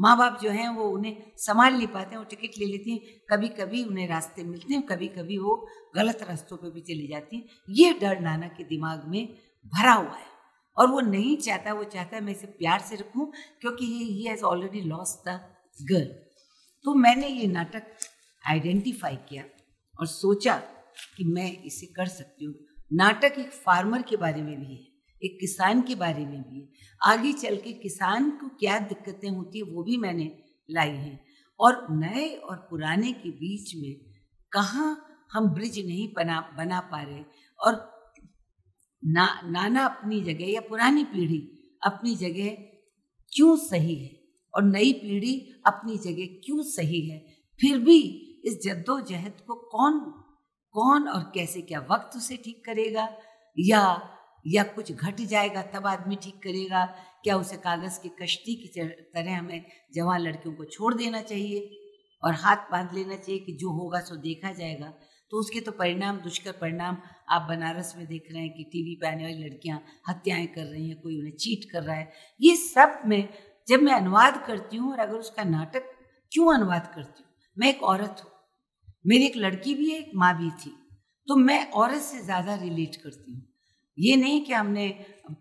S3: माँ बाप जो हैं, वो उन्हें संभाल नहीं पाते हैं वो टिकट ले लेती हैं। कभी कभी उन्हें रास्ते मिलते हैं कभी कभी वो गलत रास्तों पे भी चली जाती हैं। ये डर नाना के दिमाग में भरा हुआ है। और वो नहीं चाहता, वो चाहता है मैं इसे प्यार से रखूँ, क्योंकि he has already lost the girl तो मैंने ये नाटक आइडेंटिफाई किया और सोचा कि मैं इसे कर सकती हूँ। नाटक एक फार्मर के बारे में भी है। एक किसान के बारे में भी। आगे चल के किसान को क्या दिक्कतें होती है, वो भी मैंने लाई हैं। और नए और पुराने के बीच में कहाँ हम ब्रिज नहीं बना बना पा रहे और ना, नाना अपनी जगह या पुरानी पीढ़ी अपनी जगह क्यों सही है और नई पीढ़ी अपनी जगह क्यों सही है? फिर भी इस जद्दोजहद को कौन कौन और कैसे, क्या वक्त उसे ठीक करेगा? या या कुछ घट जाएगा, तब आदमी ठीक करेगा। क्या उसे कागज़ की कश्ती की तरह हमें जवान लड़कियों को छोड़ देना चाहिए और हाथ बाँध लेना चाहिए कि जो होगा सो देखा जाएगा? तो उसके तो परिणाम, दुष्कर परिणाम आप बनारस में देख रहे हैं कि टीवी पे आने वाली लड़कियाँ हत्याएँ कर रही हैं, कोई उन्हें चीट कर रहा है। ये सब में, जब मैं अनुवाद करती हूँ और अगर उसका नाटक क्यों अनुवाद करती हूँ? मैं एक औरत हूँ। मेरी एक लड़की भी है एक माँ भी थी। तो मैं औरत से ज़्यादा रिलेट करती हूँ। ये नहीं कि हमने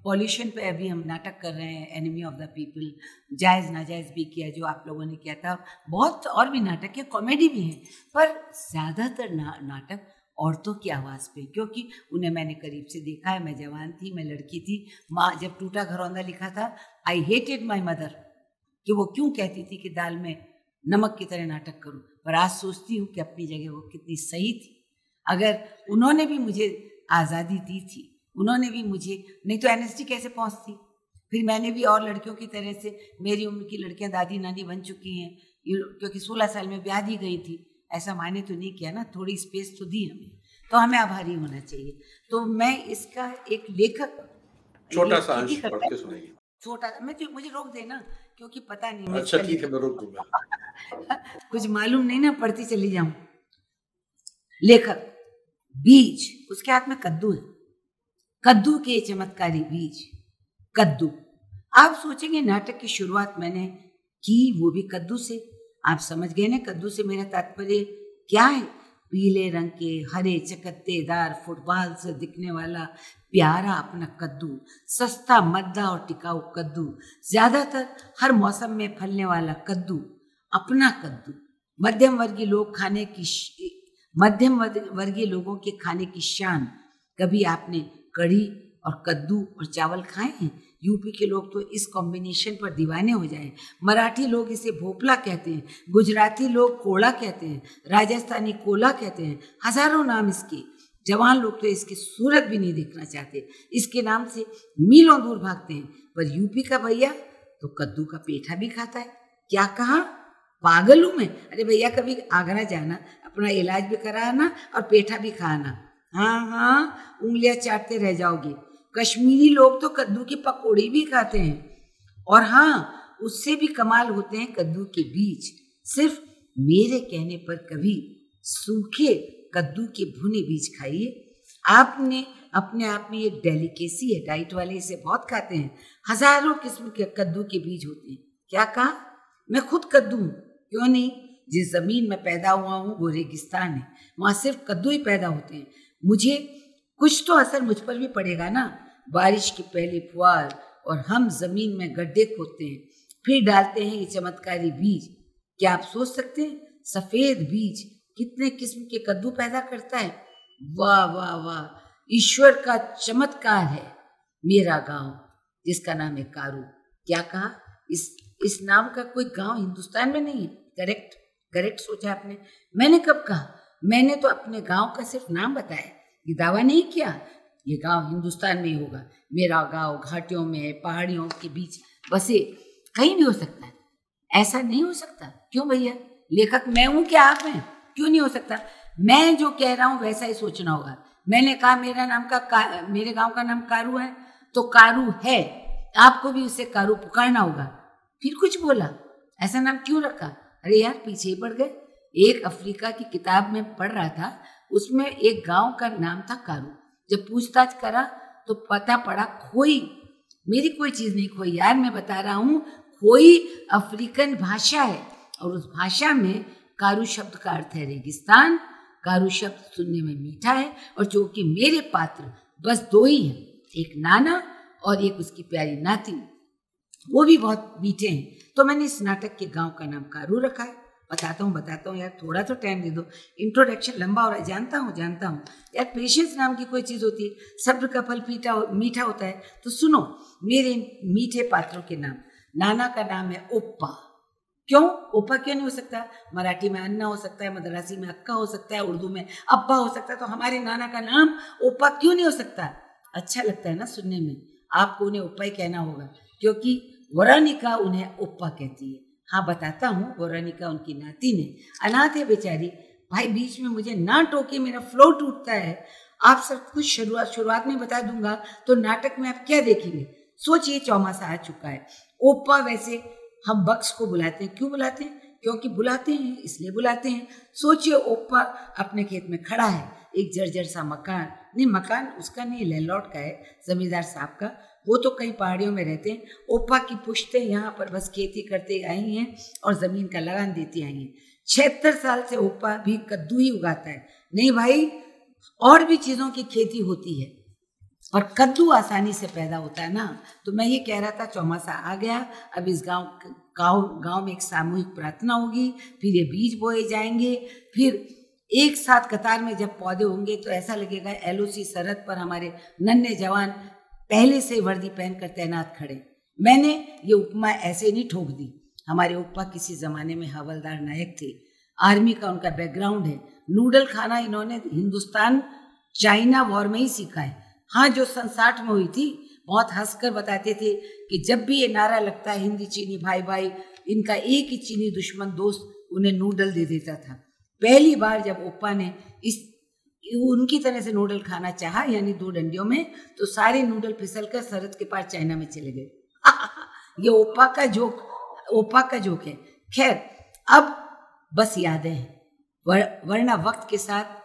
S3: पॉल्यूशन पे अभी हम नाटक कर रहे हैं एनिमी ऑफ़ द पीपल जायज़ नाजायज़ भी किया जो आप लोगों ने किया था। बहुत और भी नाटक है कॉमेडी भी हैं। पर ज़्यादातर ना, नाटक औरतों की आवाज़ पे क्योंकि उन्हें मैंने करीब से देखा है मैं जवान थी मैं लड़की थी। माँ जब टूटा घरौंदा लिखा था आई हेटेड माई मदर कि वो क्यों कहती थी कि दाल में नमक की तरह नाटक करूँ? पर आज सोचती हूँ कि अपनी जगह वो कितनी सही थी। अगर उन्होंने भी मुझे आज़ादी दी थी उन्होंने भी मुझे नहीं तो एनएसटी कैसे पहुँचती? फिर मैंने भी और लड़कियों की तरह से मेरी उम्र की लड़कियाँ दादी नानी बन चुकी हैं क्योंकि सोलह साल में ब्याह दी गई थी। ऐसा माने तो नहीं किया ना थोड़ी स्पेस तो दी हमें। तो हमें आभारी होना चाहिए। तो मैं इसका एक लेखक
S2: छोटा सा
S3: छोटा मैं तो मुझे रोक देना क्योंकि पता नहीं
S2: अच्छा ठीक है मैं रोक दूँगा।
S3: कुछ मालूम नहीं ना पढ़ती चली जाऊँ। लेखक बीज उसके हाथ में कद्दू है। कद्दू के चमत्कारी बीज। कद्दू। आप सोचेंगे, नाटक की शुरुआत मैंने की वो भी कद्दू से। आप समझ गए ना, कद्दू से मेरा तात्पर्य क्या है? पीले रंग के, हरे चकत्तेदार, फुटबॉल से दिखने वाला, प्यारा अपना कद्दू। सस्ता, मद्दा और टिकाऊ कद्दू। ज़्यादातर हर मौसम में फलने वाला कद्दू, अपना कद्दू। मध्यम वर्गीय लोग खाने की मध्यम वर्गीय लोगों के खाने की शान कभी आपने कढ़ी और कद्दू और चावल खाए हैं। यूपी के लोग तो इस कॉम्बिनेशन पर दीवाने हो जाए। मराठी लोग इसे भोपला कहते हैं। गुजराती लोग कोड़ा कहते हैं। राजस्थानी कोला कहते हैं। हज़ारों नाम इसके। जवान लोग तो इसकी सूरत भी नहीं देखना चाहते। इसके नाम से मीलों दूर भागते हैं। पर यूपी का भैया तो कद्दू का पेठा भी खाता है। क्या कहा? पागल हूँ मैं। अरे भैया, कभी आगरा जाना, अपना इलाज भी कराना और पेठा भी खाना। हाँ हाँ उंगलियाँ चाटते रह जाओगे। कश्मीरी लोग तो कद्दू की पकौड़ी भी खाते हैं। और हाँ उससे भी कमाल होते हैं कद्दू के बीज। सिर्फ़ मेरे कहने पर कभी सूखे कद्दू के भुने बीज खाइए। आपने अपने आप में ये डेलिकेसी है डाइट वाले इसे बहुत खाते हैं। हज़ारों किस्म के कद्दू के बीज होते हैं। क्या कहा? मैं खुद कद्दू हूँ। क्यों नहीं? जिस ज़मीन में पैदा हुआ हूँ, वो रेगिस्तान है। वहाँ सिर्फ़ कद्दू ही पैदा होते हैं। मुझे कुछ तो असर मुझ पर भी पड़ेगा ना। बारिश की पहली फुहार और हम ज़मीन में गड्ढे खोदते हैं, फिर डालते हैं ये चमत्कारी बीज। क्या आप सोच सकते हैं, सफ़ेद बीज कितने किस्म के कद्दू पैदा करता है? वाह वाह वाह, ईश्वर का चमत्कार है। मेरा गाँव, जिसका नाम है कारू, क्या कहा? इस इस नाम का कोई गाँव हिंदुस्तान में नहीं है? करेक्ट करेक्ट सोचा आपने। मैंने कब कहा? मैंने तो अपने गाँव का सिर्फ़ नाम बताया। ये दावा नहीं किया। ये गाँव हिंदुस्तान में होगा। मेरा गाँव घाटियों में पहाड़ियों के बीच। बसे कहीं भी हो सकता है। ऐसा नहीं हो सकता। क्यों भैया? लेखक मैं हूँ क्या आप हैं? क्यों नहीं हो सकता? मैं जो कह रहा हूँ वैसा ही सोचना होगा। मैंने कहा, मेरा नाम का मेरे गाँव का नाम कारू है। तो कारू है। आपको भी उसे कारू पुकारना होगा। फिर कुछ बोला। ऐसा नाम क्यों रखा? अरे यार, पीछे ही पड़ गए। एक अफ्रीका की किताब में पढ़ रहा था, उसमें एक गाँव का नाम था कारू। जब पूछताछ करा तो पता पड़ा खोई, मेरी कोई चीज़ नहीं खोई। यार, मैं बता रहा हूँ, खोई अफ्रीकन भाषा है और उस भाषा में कारू शब्द का अर्थ है रेगिस्तान। कारू शब्द सुनने में मीठा है और जो कि मेरे पात्र बस दो ही हैं, एक नाना और एक उसकी प्यारी नाती। वो भी बहुत मीठे हैं। तो मैंने इस नाटक के गाँव का नाम कारू रखा है। बताता हूँ बताता हूँ, यार थोड़ा तो टाइम दे दो। इंट्रोडक्शन लंबा हो रहा है, जानता हूँ जानता हूँ। यार पेशेंस नाम की कोई चीज़ होती है सब्र का फल पीटा, मीठा होता है तो सुनो, मेरे मीठे पात्रों के नाम, नाना का नाम है ओप्पा। क्यों? ओप्पा क्यों नहीं हो सकता? मराठी में अन्ना हो सकता है, मद्रासी में अक्का हो सकता है, उर्दू में अब्बा हो सकता है तो हमारे नाना का नाम ओप्पा क्यों नहीं हो सकता? अच्छा लगता है ना सुनने में, आपको उन्हें ओप्पा ही कहना होगा, क्योंकि वरानिका उन्हें ओप्पा कहती है। हाँ बताता हूँ वरानिका उनकी नाती ने। अनाथ है बेचारी। भाई, बीच में मुझे ना टोके, मेरा फ्लो टूटता है। आप सब कुछ शुरुआत शुरुआत में बता दूँगा तो नाटक में आप क्या देखेंगे? सोचिए, चौमासा आ चुका है। ओप्पा वैसे हम बक्स को बुलाते हैं। क्यों बुलाते हैं? क्योंकि बुलाते हैं, इसलिए बुलाते हैं। सोचिए, ओप्पा अपने खेत में खड़ा है। एक जर्जर सा मकान, नहीं, मकान उसका नहीं, लैंडलॉर्ड का है, जमींदार साहब का। वो तो कई पहाड़ियों में रहते हैं। ओप्पा की पुश्ते यहाँ पर बस खेती करते आई हैं और ज़मीन का लगान देती आई हैं। छिहत्तर साल से ओप्पा भी कद्दू ही उगाता है। नहीं भाई, और भी चीज़ों की खेती होती है। और कद्दू आसानी से पैदा होता है ना। तो मैं ये कह रहा था, चौमासा आ गया। अब इस गाँव गाँव गाँव में एक सामूहिक प्रार्थना होगी। फिर ये बीज बोए जाएँगे। फिर एक साथ कतार में जब पौधे होंगे तो ऐसा लगेगा, एलओसी सरहद पर हमारे नन्हे जवान पहले से वर्दी पहनकर तैनात खड़े। मैंने ये उपमा ऐसे नहीं ठोक दी। हमारे उपमा किसी जमाने में हवलदार नायक थे। आर्मी का उनका बैकग्राउंड है। नूडल खाना इन्होंने हिंदुस्तान चाइना वॉर में ही सीखा है। हाँ जो सन साठ में हुई थी, बहुत हंसकर बताते थे कि जब भी ये नारा लगता है, हिंदी चीनी भाई भाई इनका एक ही चीनी दुश्मन दोस्त उन्हें नूडल दे देता था। पहली बार जब ओप्पा ने इस उनकी तरह से नूडल खाना चाहा यानी दो डंडियों में तो सारे नूडल फिसल कर सरहद के पास चाइना में चले गए। ये ओप्पा का जोक ओपा का जोक है। खैर अब बस यादें हैं। वर, वरना वक्त के साथ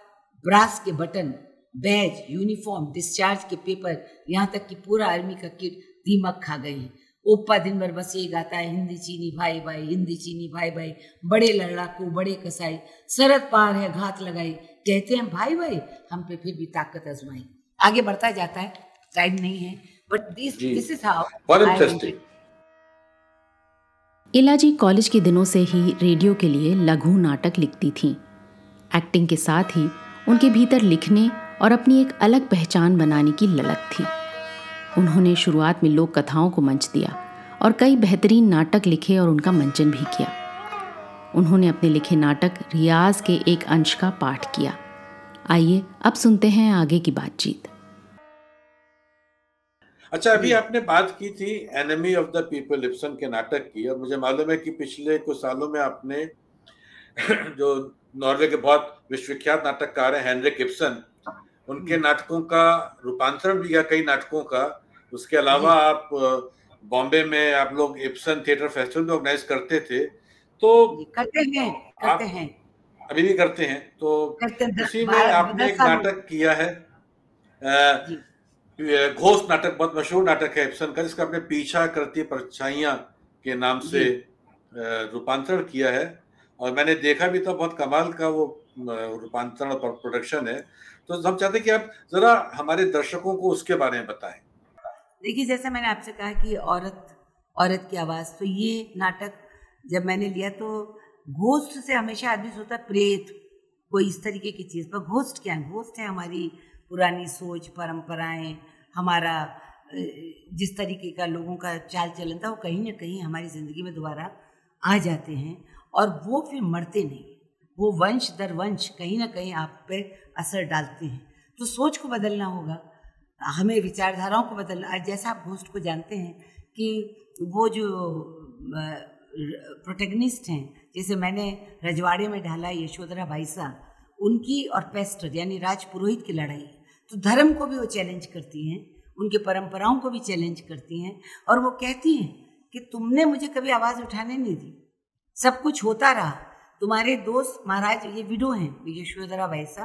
S3: ब्रास के बटन बैज यूनिफॉर्म डिस्चार्ज के पेपर यहाँ तक कि पूरा आर्मी का किट दीमक खा गए हैं। ओप्पा दिन भर बस ये गाता है हिंदी चीनी भाई भाई हिंदी चीनी भाई भाई बड़े लड़ाकू बड़े कसाई सरद पार है घात लगाई। कहते हैं भाई भाई हम पे फिर भी ताकत आजमाई। आगे बढ़ता जाता है टाइम नहीं है but this this is how
S1: Ila ji college के दिनों से ही रेडियो के लिए लघु नाटक लिखती थीं। एक्टिंग के साथ ही उनके भीतर लिखने और अपनी एक अलग पहचान बनाने की ललक थी। उन्होंने शुरुआत में लोक कथाओं को मंच दिया और कई बेहतरीन नाटक लिखे और उनका मंचन भी किया। उन्होंने अपने लिखे नाटक रियाज के एक अंश का पाठ किया। आइए अब सुनते हैं आगे की बातचीत।
S2: अच्छा अभी आपने बात की थी enemy of the people Ibsen के नाटक की और मुझे मालूम है कि पिछले कुछ सालों में आपने जो नॉर्वे के बहुत विश्वविख्यात नाटककार हैं हेनरिक इप्सन उनके नाटकों का रूपांतरण भी किया कई नाटकों का। उसके अलावा आप बॉम्बे में आप लोग इप्सन थिएटर फेस्टिवल भी ऑर्गेनाइज करते थे तो
S3: करते हैं करते हैं।
S2: अभी भी करते हैं तो करते उसी में आपने एक नाटक किया है घोष नाटक बहुत मशहूर नाटक है इप्सन का जिसका आपने पीछा करती परछाइया के नाम से रूपांतरण किया है। और मैंने देखा भी था बहुत कमाल का वो रूपांतरण और प्रोडक्शन है। तो हम चाहते हैं कि आप जरा हमारे दर्शकों को उसके बारे में बताएँ।
S3: देखिए जैसे मैंने आपसे कहा कि औरत औरत की आवाज़ तो ये नाटक जब मैंने लिया तो घोस्ट से हमेशा आदमी सोचता प्रेत, कोई इस तरीके की चीज़। पर घोस्ट क्या है? घोस्ट है हमारी पुरानी सोच, परंपराएँ, हमारा जिस तरीके का लोगों का चाल चलन था, वो कहीं ना कहीं हमारी ज़िंदगी में दोबारा आ जाते हैं और वो फिर मरते नहीं। वो वंश दर वंश कहीं ना कहीं आप पे असर डालते हैं। तो सोच को बदलना होगा, हमें विचारधाराओं को बदलना। जैसा आप घोष्ट को जानते हैं कि वो जो प्रोटेगनिस्ट हैं। जैसे मैंने रजवाड़े में ढाला यशोधरा भाईसा उनकी और पेस्टर, यानी राज पुरोहित की लड़ाई। तो धर्म को भी वो चैलेंज करती हैं, उनकी परंपराओं को भी चैलेंज करती हैं, और वो कहती हैं कि तुमने मुझे कभी आवाज़ उठाने नहीं दी। सब कुछ होता रहा। तुम्हारे दोस्त महाराज, ये विडो हैं, यशोधरा वैसा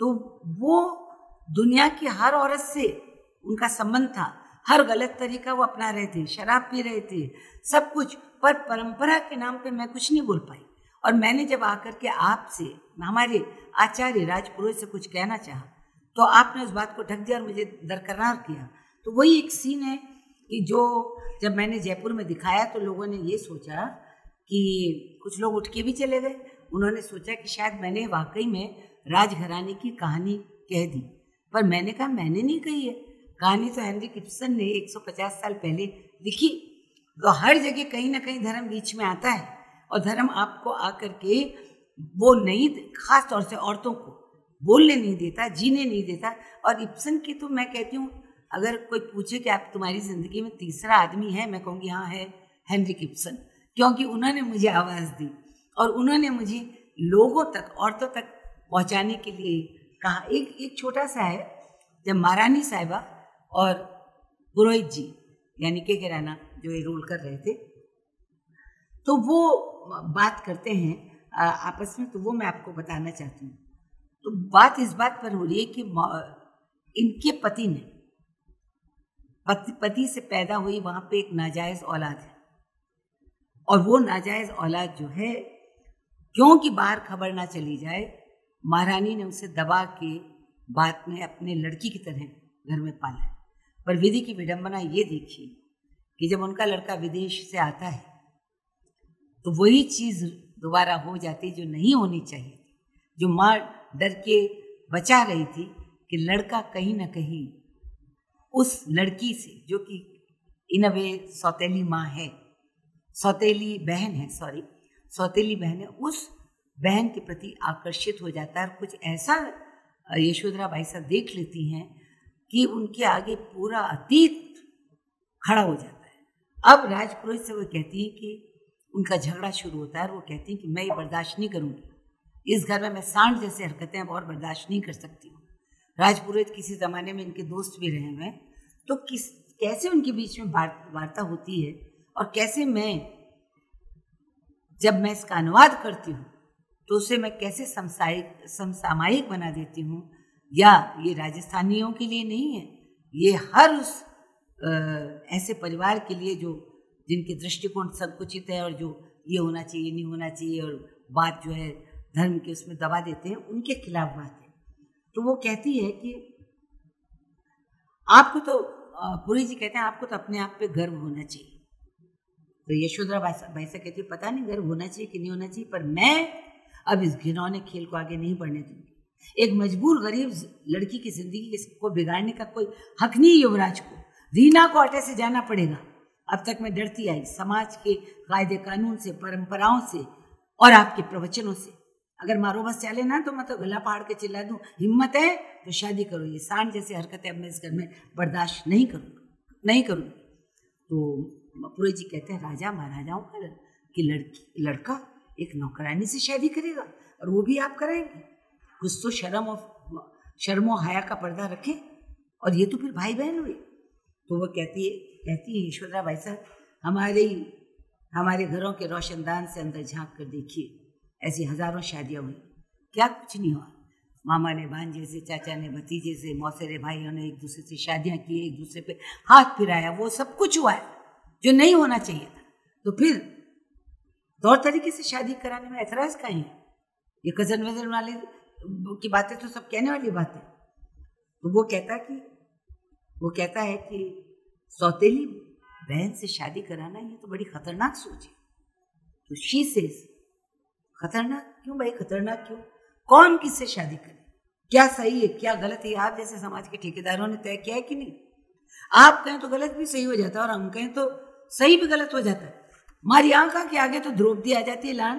S3: तो वो दुनिया की हर औरत से उनका संबंध था। हर गलत तरीका वो अपना रहे थे, शराब पी रहे थे, सब कुछ। पर परंपरा के नाम पे मैं कुछ नहीं बोल पाई। और मैंने जब आकर के आपसे, हमारे आचार्य राजपुरोहित से कुछ कहना चाहा तो आपने उस बात को ढक दिया और मुझे दरकरार किया। तो वही एक सीन है कि जो जब मैंने जयपुर में दिखाया तो लोगों ने ये सोचा कि कुछ लोग उठ के भी चले गए। उन्होंने सोचा कि शायद मैंने वाकई में राजघराने की कहानी कह दी। पर मैंने कहा, मैंने नहीं कही है। कहानी तो हेनरी किप्सन ने 150 साल पहले लिखी। तो हर जगह कहीं ना कहीं धर्म बीच में आता है और धर्म आपको आकर के वो नहीं खास तौर से औरतों को बोलने नहीं देता, जीने नहीं देता। और इप्सन की तो मैं कहती हूँ, अगर कोई पूछे कि आप तुम्हारी ज़िंदगी में तीसरा आदमी है, मैं कहूँगी हाँ है हेनरी किप्सन क्योंकि उन्होंने मुझे आवाज़ दी और उन्होंने मुझे लोगों तक, औरतों तक पहुँचाने के लिए कहा। एक एक छोटा सा है, जब महारानी साहिबा और पुरोहित जी, यानी के राना जो ये रोल कर रहे थे। तो वो बात करते हैं आपस में तो वो मैं आपको बताना चाहती हूँ। तो बात इस बात पर हो रही है कि इनके पति ने, पति पति से पैदा हुई वहाँ पे एक नाजायज औलाद है। और वो नाजायज औलाद जो है, क्योंकि बाहर खबर ना चली जाए, महारानी ने उसे दबा के बात में अपने लड़की की तरह घर में पाला पर विधि की विडंबना ये देखी कि जब उनका लड़का विदेश से आता है तो वही चीज़ दोबारा हो जाती जो नहीं होनी चाहिए थी। जो माँ डर के बचा रही थी कि लड़का कहीं ना कहीं उस लड़की से, जो कि इन वे सौतेली माँ है, सौतेली बहन है सॉरी सौतेली बहन है, उस बहन के प्रति आकर्षित हो जाता है। और कुछ ऐसा यशोधरा भाई साहब देख लेती हैं कि उनके आगे पूरा अतीत खड़ा हो जाता है। अब राजपुरोहित से वो कहती है कि उनका झगड़ा शुरू होता है और वो कहती हैं कि मैं ये बर्दाश्त नहीं करूँगी। इस घर में मैं सांड जैसे हरकतें अब और बर्दाश्त नहीं कर सकती हूँ। राजपुरोहित किसी ज़माने में इनके दोस्त भी रहे हुए तो किस, कैसे उनके बीच में वार्ता होती है और कैसे मैं, जब मैं इसका अनुवाद करती हूँ तो उसे मैं कैसे समसायिक समसामायिक बना देती हूँ? या ये राजस्थानियों के लिए नहीं है? ये हर उस ऐसे परिवार के लिए जो, जिनके दृष्टिकोण संकुचित है और जो ये होना चाहिए, नहीं होना चाहिए और बात जो है धर्म के उसमें दबा देते हैं, उनके खिलाफ बात है। तो वो कहती है कि आपको तो पुरी जी कहते हैं, आपको तो अपने आप पे गर्व होना चाहिए। तो यशोधरा भाई कहती है, पता नहीं गर्व होना चाहिए कि नहीं होना चाहिए, पर मैं अब इस घिनौने खेल को आगे नहीं बढ़ने दूँगी। एक मजबूर, गरीब लड़की की ज़िंदगी को बिगाड़ने का कोई हक नहीं युवराज को। रीना को अटे से जाना पड़ेगा। अब तक मैं डरती आई समाज के कायदे कानून से, परंपराओं से और आपके प्रवचनों से। अगर मारो बस चले ना तो मैं तो गला पहाड़ के चिल्ला दूँ। हिम्मत है तो शादी करो। ये सांड जैसे हरकतें अब मैं इस घर में बर्दाश्त नहीं करूँगा नहीं करूँगी तो पुरे जी कहते हैं, राजा महाराजाओं का कि लड़की, लड़का एक नौकरानी से शादी करेगा और वो भी आप कराएँगे। कुछ तो शर्म और, शर्मो हया का पर्दा रखें और ये तो फिर भाई बहन हुए। तो वो कहती है कहती है ईश्वरा भाई साहब, हमारे ही, हमारे घरों के रोशनदान से अंदर झाँक कर देखिए, ऐसी हज़ारों शादियाँ हुई। क्या कुछ नहीं हुआ। मामा ने भांजे से चाचा ने, भतीजे से, मौसेरे भाइयों ने एक दूसरे से शादियाँ की, एक दूसरे पे हाथ फिराया, वो सब कुछ हुआ है, जो नहीं होना चाहिए था। तो फिर तौर तरीके से शादी कराने में ऐतराज का है? ये कज़न वज़न वाले की बातें तो सब कहने वाली बातें। तो वो कहता कि वो कहता है कि, सौतेली, बहन से शादी कराना ये तो बड़ी खतरनाक सोच है। तो शी से खतरनाक? क्यों भाई, खतरनाक क्यों? कौन किससे शादी करे? क्या सही है, क्या गलत है? आप जैसे समाज के ठेकेदारों ने तय किया है कि नहीं? आप कहें तो गलत भी सही हो जाता है और हम कहें तो सही भी गलत हो जाता है। हमारी आंखा के आगे तो द्रौपदी आ जाती है लान।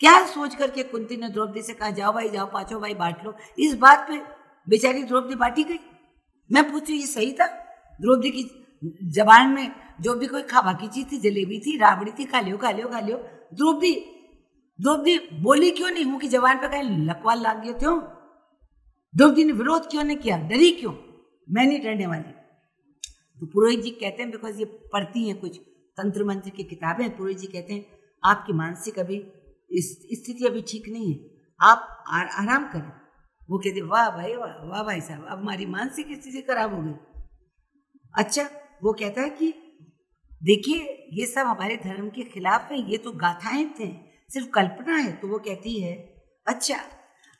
S3: क्या सोच करके कुंती ने द्रौपदी से कहा, जाओ भाई, जाओ पाँचों भाई, बांट लो। इस बात पे बेचारी द्रौपदी बांटी गई। मैं पूछ रही ये सही था? द्रौपदी की जबान में जो भी कोई खावा की चीज़ थी, जलेबी थी, राबड़ी थी खा लियो खा लियो खा लियो द्रौपदी द्रौपदी बोली क्यों नहीं? हूँ कि जवान पे कहीं लकवाल लाग गए थे द्रौपदी ने विरोध क्यों नहीं किया? डरी क्यों? मैं नहीं डरने वाली। तो पुरोहित जी कहते हैं बिकॉज़ ये पढ़ती हैं कुछ तंत्र मंत्र की किताबें, पुरोहित जी कहते हैं, आपकी मानसिक अभी स्थिति अभी ठीक नहीं है। आप आराम करें। वो कहते, वाह भाई, वाह वाह भाई साहब, अब हमारी मानसिक स्थिति खराब हो गई। अच्छा वो कहता है कि, देखिए, ये सब हमारे धर्म के खिलाफ है, ये तो गाथाएँ थे, सिर्फ़ कल्पना है। तो वो कहती है अच्छा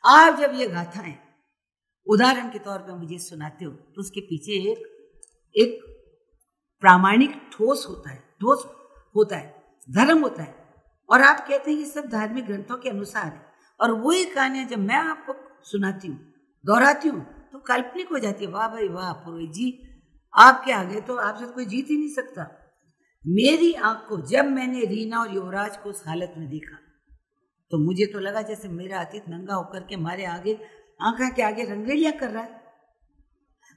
S3: आप जब ये गाथाएँ, उदाहरण के तौर पर मुझे सुनाते हो तो उसके पीछे एक एक प्रामाणिक ठोस होता है, ठोस होता है, धर्म होता है। और आप कहते हैं, ये सब धार्मिक ग्रंथों के अनुसार है। और वही कहानियाँ जब मैं आपको सुनाती हूँ। दोहराती हूँ तो काल्पनिक हो जाती है, वाह भाई, वाह पुरोहित जी, आपके आगे तो आपसे कोई जीत ही नहीं सकता। मेरी आँख को जब मैंने रीना और युवराज को उस हालत में देखा तो मुझे तो लगा जैसे मेरा अतीत नंगा होकर के हमारे आगे, आंखा के आगे रंगेलियाँ कर रहा है।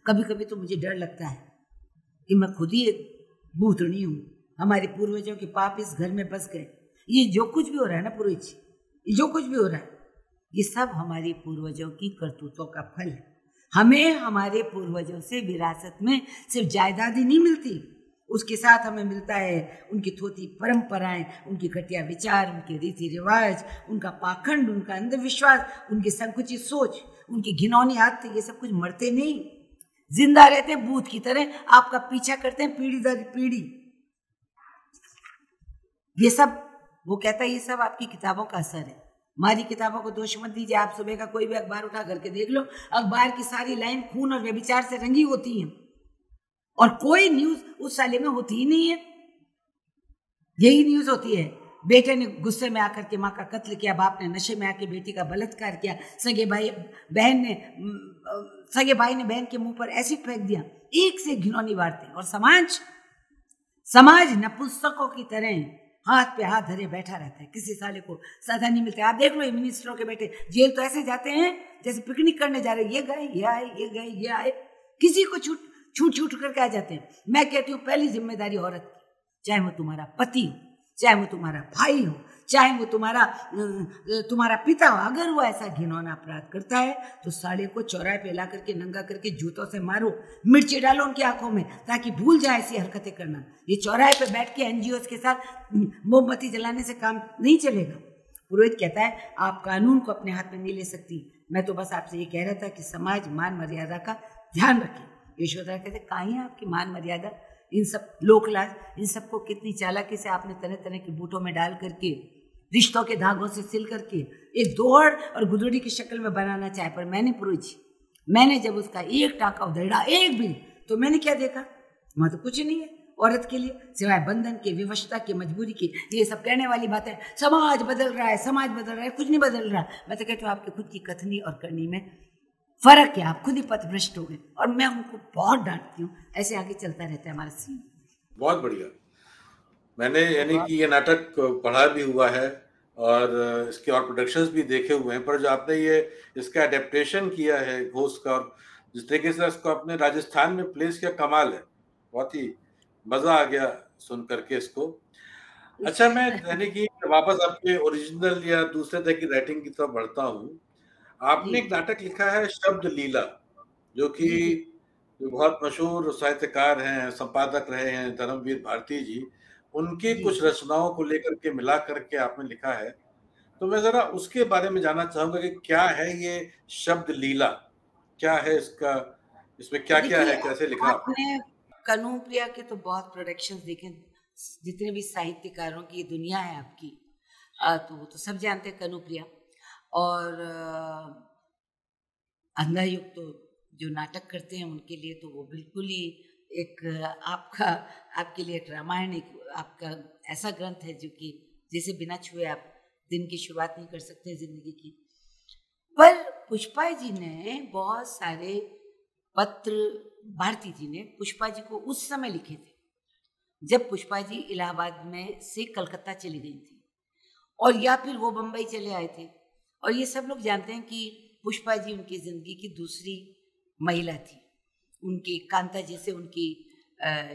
S3: कभी कभी तो मुझे डर लगता है कि मैं खुद ही एक भूतणी हूँ। हमारे पूर्वजों के पाप इस घर में बस गए। ये जो कुछ भी हो रहा है ना पूर्वज ये जो कुछ भी हो रहा है ये सब हमारे पूर्वजों की करतूतों का फल है। हमें हमारे पूर्वजों से विरासत में सिर्फ़ जायदाद ही नहीं मिलती। उसके साथ हमें मिलता है उनकी थोती परंपराएँ, उनकी घटिया विचार, उनके रीति रिवाज, उनका पाखंड, उनका अंधविश्वास, उनकी संकुचित सोच, उनकी घिनौनी आदतें, ये सब कुछ मरते नहीं। ज़िंदा रहते हैं बूथ की तरह आपका पीछा करते हैं, पीढ़ी दर पीढ़ी। ये सब, वो कहता है, ये सब आपकी किताबों का असर है। हमारी किताबों को दोष मत दीजिए, आप सुबह का कोई भी अखबार उठा करके देख लो, अखबार की सारी लाइन खून और व्यभिचार से रंगी होती हैं। और कोई न्यूज़ उस साले में होती ही नहीं है। यही न्यूज़ होती है, बेटे ने गुस्से में आकर के माँ का कत्ल किया, बाप ने नशे में आके बेटी का बलात्कार किया, सगे भाई, बहन ने सगे भाई ने बहन के मुँह पर एसिड फेंक दिया, एक से घिनौनी वार्ते और समाज समाज नपुस्तकों की तरह हाथ पे हाथ धरे बैठा रहता है। किसी साले को साधा नहीं मिलता आप देख लो ये मिनिस्टरों के बेटे, जेल तो ऐसे जाते हैं, जैसे पिकनिक करने जा रहे ये गए, ये आए, ये गए, ये आए। किसी को छूट छूट छूट करके आ जाते हैं। मैं कहती हूँ, पहली ज़िम्मेदारी औरत की, चाहे वो तुम्हारा पति हो, चाहे वो तुम्हारा भाई हो चाहे वो तुम्हारा तुम्हारा पिता हो अगर वो ऐसा घिनौना अपराध करता है तो साले को चौराहे पे ला करके नंगा करके जूतों से मारो, मिर्ची डालो उनकी आँखों में, ताकि भूल जाए ऐसी हरकतें करना। ये चौराहे पे बैठ के एनजीओ के साथ मोमबत्ती जलाने से काम नहीं चलेगा। पुरोहित कहता है, आप कानून को अपने हाथ में नहीं ले सकती। मैं तो बस आपसे ये कह रहा था कि समाज, मान मर्यादा का ध्यान रखे। यशोधरा कहते, कहाँ है आपकी मान मर्यादा? इन सब लोकलाज, इन सबको कितनी चालाकी से आपने तरह तरह के बूटों में डाल करके रिश्तों के धागों से सिल करके एक दौड़ और गुदड़ी की शक्ल में बनाना चाहे, पर मैंने पुरुष मैंने जब उसका एक टाका उधेड़ा, एक भी तो मैंने क्या देखा? वहाँ तो कुछ नहीं है। औरत के लिए, सिवाय बंधन के, विवशता की, मजबूरी की, ये सब कहने वाली बात है समाज बदल रहा है, समाज बदल रहा है, कुछ नहीं बदल रहा। मैं तो कहती हूँ, आपके खुद की कथनी और करनी में फ़र्क है, आप खुद ही पथभ्रष्ट हो गए। और मैं उनको बहुत डांटती हूँ, ऐसे आगे चलता रहता है हमारा सीन
S2: बहुत बढ़िया। मैंने यानी कि ये नाटक पढ़ा भी हुआ है और इसके और प्रोडक्शंस भी देखे हुए हैं पर जो आपने ये इसका अडेप्टेशन किया है घोष का और जिस तरीके से इसको आपने राजस्थान में प्लेस किया कमाल है। बहुत ही मज़ा आ गया सुन करके इसको। अच्छा मैं यानी कि वापस आपके ओरिजिनल या दूसरे तरह की राइटिंग की तरफ़ बढ़ता हूँ। आपने एक नाटक लिखा है शब्द लीला जो कि बहुत मशहूर साहित्यकार हैं संपादक रहे हैं धर्मवीर भारती जी। उनकी कुछ रचनाओं को लेकर के मिला करके आपने लिखा है तो मैं जरा उसके बारे में जानना चाहूँगा कि क्या है ये शब्द लीला? क्या है इसका इसमें क्या क्या है कैसे लिखा?
S3: आपने कनू प्रिया के तो बहुत प्रोडक्शन देखे जितने भी साहित्यकारों की दुनिया है आपकी तो वो तो सब जानते हैं कनू प्रिया। और अंधा युग तो जो नाटक करते हैं उनके लिए तो वो बिल्कुल ही एक, आपका, आपके लिए एक रामायण एक, आपका ऐसा ग्रंथ है जो कि जिसे बिना छुए आप दिन की शुरुआत नहीं कर सकते ज़िंदगी की। पर पुष्पा जी ने बहुत सारे पत्र, भारती जी ने पुष्पा जी को उस समय लिखे थे, जब पुष्पा जी इलाहाबाद में से कलकत्ता चली गई थी और या फिर वो बम्बई चले आए थे। और ये सब लोग जानते हैं कि पुष्पा जी उनकी ज़िंदगी की दूसरी महिला थी। उनकी कांता जी से उनकी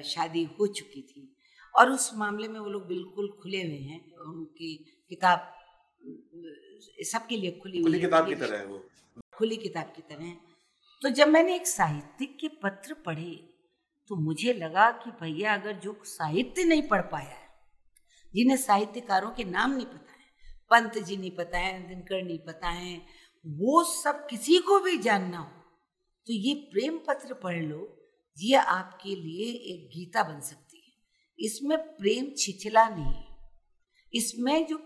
S3: शादी हो चुकी थी। और उस मामले में वो लोग बिल्कुल खुले हुए हैं। उनकी किताब सबके लिए खुली
S2: खुली किताब की तरह है वो।
S3: खुली किताब की तरह है। तो जब मैंने एक साहित्यिक के पत्र पढ़े तो मुझे लगा कि भैया अगर जो साहित्य नहीं पढ़ पाया है जिन्हें साहित्यकारों के नाम नहीं पता है पंत जी नहीं पता है दिनकर नहीं पता है वो सब किसी को भी जानना हो तो ये प्रेम पत्र पढ़ लो, ये आपके लिए एक गीता बन सकती है। इसमें प्रेम छिछला नहीं है इसमें जो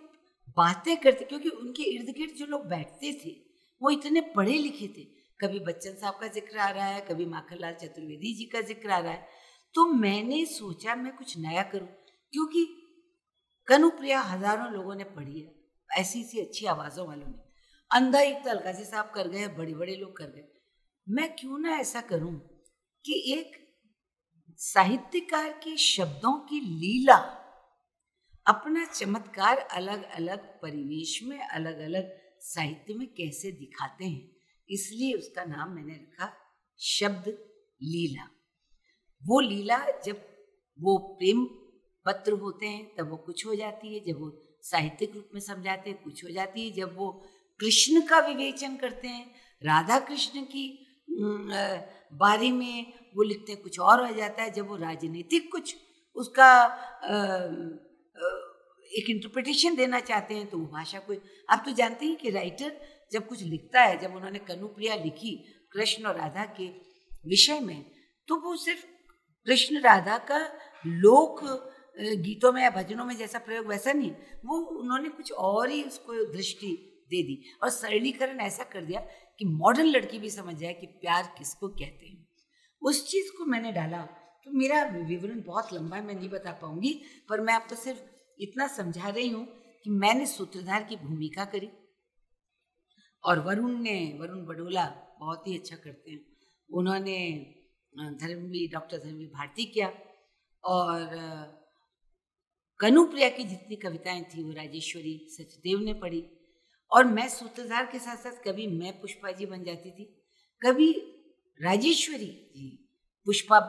S3: बातें करते, क्योंकि उनके इर्द गिर्द जो लोग बैठते थे, वो इतने पढ़े लिखे थे। कभी बच्चन साहब का ज़िक्र आ रहा है, कभी माखनलाल चतुर्वेदी जी का ज़िक्र आ रहा है। तो मैंने सोचा मैं कुछ नया करूँ, क्योंकि कनुप्रिया हज़ारों लोगों ने पढ़ी है ऐसी सी अच्छी आवाज़ों वालों ने। अंधा एक तो अलकाजी साहब कर गए बड़े बड़े लोग कर गए। मैं क्यों ना ऐसा करूँ कि एक साहित्यकार के शब्दों की लीला अपना चमत्कार अलग अलग परिवेश में अलग अलग साहित्य में कैसे दिखाते हैं? इसलिए उसका नाम मैंने रखा शब्द लीला। वो लीला जब वो प्रेम पत्र होते हैं, तब वो कुछ हो जाती है। जब वो साहित्यिक रूप में समझाते हैं, कुछ हो जाती है। जब वो कृष्ण का विवेचन करते हैं, राधा कृष्ण की बारे में वो लिखते कुछ और हो जाता है, जब वो राजनीतिक कुछ उसका एक इंटरप्रिटेशन देना चाहते हैं तो वो भाषा को, आप तो जानते हैं कि राइटर जब कुछ लिखता है, जब उन्होंने कनुप्रिया लिखी कृष्ण और राधा के विषय में तो वो सिर्फ़ कृष्ण राधा का लोक गीतों में या भजनों में जैसा प्रयोग वैसा नहीं, वो उन्होंने कुछ और ही उसको दृष्टि दे दी और सरलीकरण ऐसा कर दिया कि मॉडर्न लड़की भी समझ जाए कि प्यार किसको कहते हैं। उस चीज़ को मैंने डाला तो मेरा विवरण बहुत लंबा है, मैं नहीं बता पाऊँगी, पर मैं आपको सिर्फ़ इतना समझा रही हूँ कि मैंने सूत्रधार की भूमिका करी। और वरुण ने, वरुण बडोला बहुत ही अच्छा करते हैं। उन्होंने धर्मवीर, डॉक्टर धर्मवीर भारती किया और कनुप्रिया की जितनी कविताएँ थी, वो राजेश्वरी सचदेव ने पढ़ी। और मैं सूत्रधार के साथ साथ कभी मैं पुष्पा जी बन जाती थी, कभी राजेश्वरी जी पुष्पा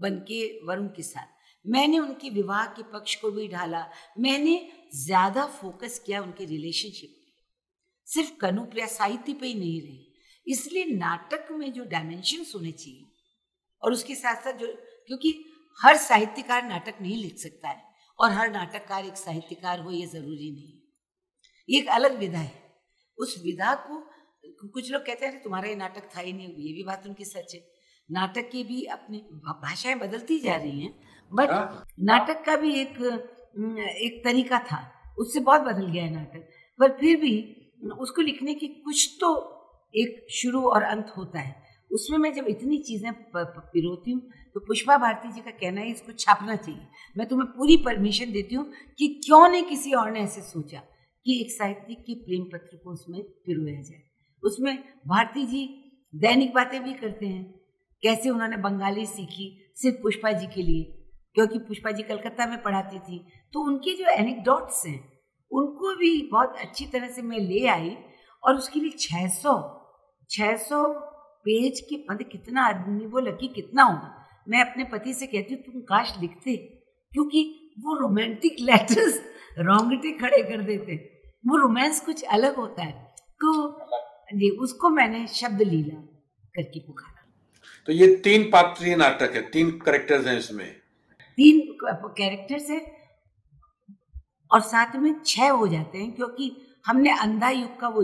S3: बन के वरुण के साथ। मैंने उनके विवाह के पक्ष को भी ढाला, मैंने ज़्यादा फोकस किया उनके रिलेशनशिप पे। सिर्फ़ कनुप्रिया साहित्य पे ही नहीं रही, इसलिए नाटक में जो डायमेंशन होने चाहिए और उसके साथ साथ जो, क्योंकि हर साहित्यकार नाटक नहीं लिख सकता है और हर नाटककार एक साहित्यकार हो ये ज़रूरी नहीं। एक अलग विधा है। उस विधा को कुछ लोग कहते हैं अरे तुम्हारा ये नाटक था ही नहीं ये भी बात उनकी सच है। नाटक की भी अपनी भाषाएँ बदलती जा रही हैं बट हाँ। नाटक का भी एक एक तरीका था। उससे बहुत बदल गया है नाटक। पर फिर भी उसको लिखने की कुछ तो एक शुरू और अंत होता है। उसमें मैं जब इतनी चीज़ें पिरोती हूँ तो पुष्पा भारती जी का कहना है इसको छापना चाहिए। मैं तुम्हें पूरी परमिशन देती हूँ कि क्यों नहीं किसी और ने ऐसे सोचा। कि एक साहित्यिक के प्रेम पत्र को उसमें पिरोया जाए। उसमें भारती जी दैनिक बातें भी करते हैं। कैसे उन्होंने बंगाली सीखी सिर्फ़ पुष्पा जी के लिए? क्योंकि पुष्पा जी कलकत्ता में पढ़ाती थी। तो उनके जो एनिकडॉट्स हैं, उनको भी बहुत अच्छी तरह से मैं ले आई और उसके लिए छः सौ छः सौ पेज के पद कितना आदमी, वो लकी कितना होगा? मैं अपने पति से कहती हूँ, तुम काश लिखते, क्योंकि वो रोमांटिक लेटर्स रोंगटे खड़े कर देते। वो रोमांस कुछ अलग होता है। तो जी उसको मैंने शब्द लीला करके पुकारा।
S2: तो ये तीन पात्रीय नाटक है तीन करेक्टर्स हैं इसमें।
S3: तीन कैरेक्टर्स है और साथ में छह हो जाते हैं क्योंकि हमने अंधा युग का वो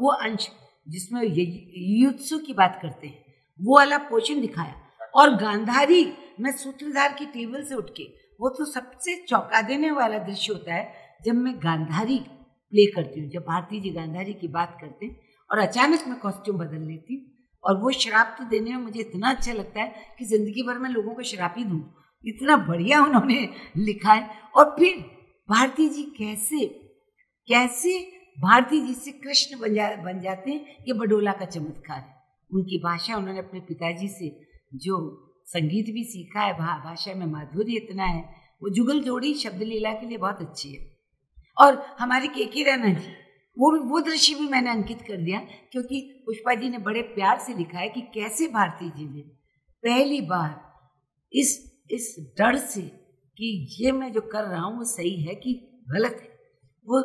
S3: वो अंश जिसमें युत्सु की बात करते हैं वो वाला पोषण दिखाया। और गांधारी मैं सूत्रधार की टेबल से उठ के वो तो सबसे चौंका देने वाला दृश्य होता है जब मैं गांधारी प्ले करती हूँ, जब भारती जी गांधारी की बात करते हैं और अचानक मैं कॉस्ट्यूम बदल लेती हूँ। और वो शराब तो देने में मुझे इतना अच्छा लगता है कि ज़िंदगी भर में लोगों को शराब ही दूँ। इतना बढ़िया उन्होंने लिखा है। और फिर भारती जी कैसे कैसे भारती जी से कृष्ण बन जा, बन जाते हैं, ये बडोला का चमत्कार है। उनकी भाषा उन्होंने अपने पिताजी से, जो संगीत भी सीखा है भाषा में माधुर्य इतना है। वो जुगल जोड़ी शब्द लीला के लिए बहुत अच्छी है। और हमारी के के रैना जी, वो भी, वो दृश्य भी मैंने अंकित कर दिया क्योंकि पुष्पा जी ने बड़े प्यार से लिखा है कि कैसे भारती जी ने पहली बार इस इस डर से कि ये मैं जो कर रहा हूँ वो सही है कि गलत है। वो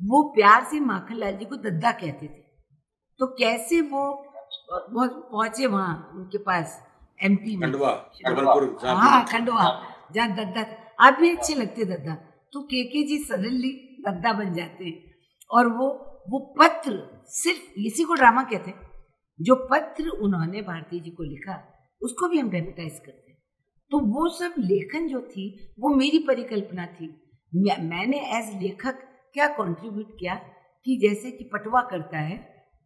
S3: वो प्यार से माखन लाल जी को दद्दा कहते थे। तो कैसे वो पहुँचे वहाँ उनके पास? एमपी में हाँ खंडवा जहाँ दद्दा आप भी अच्छे लगते दद्दा तो के के जी सडनली दद्दा बन जाते हैं और वो वो पत्र सिर्फ़ इसी को ड्रामा कहते हैं जो पत्र उन्होंने भारती जी को लिखा उसको भी हम ड्रामेटाइज करते हैं तो वो सब लेखन जो थी वो मेरी परिकल्पना थी मैंने एज लेखक क्या कंट्रीब्यूट किया कि जैसे कि पटवा करता है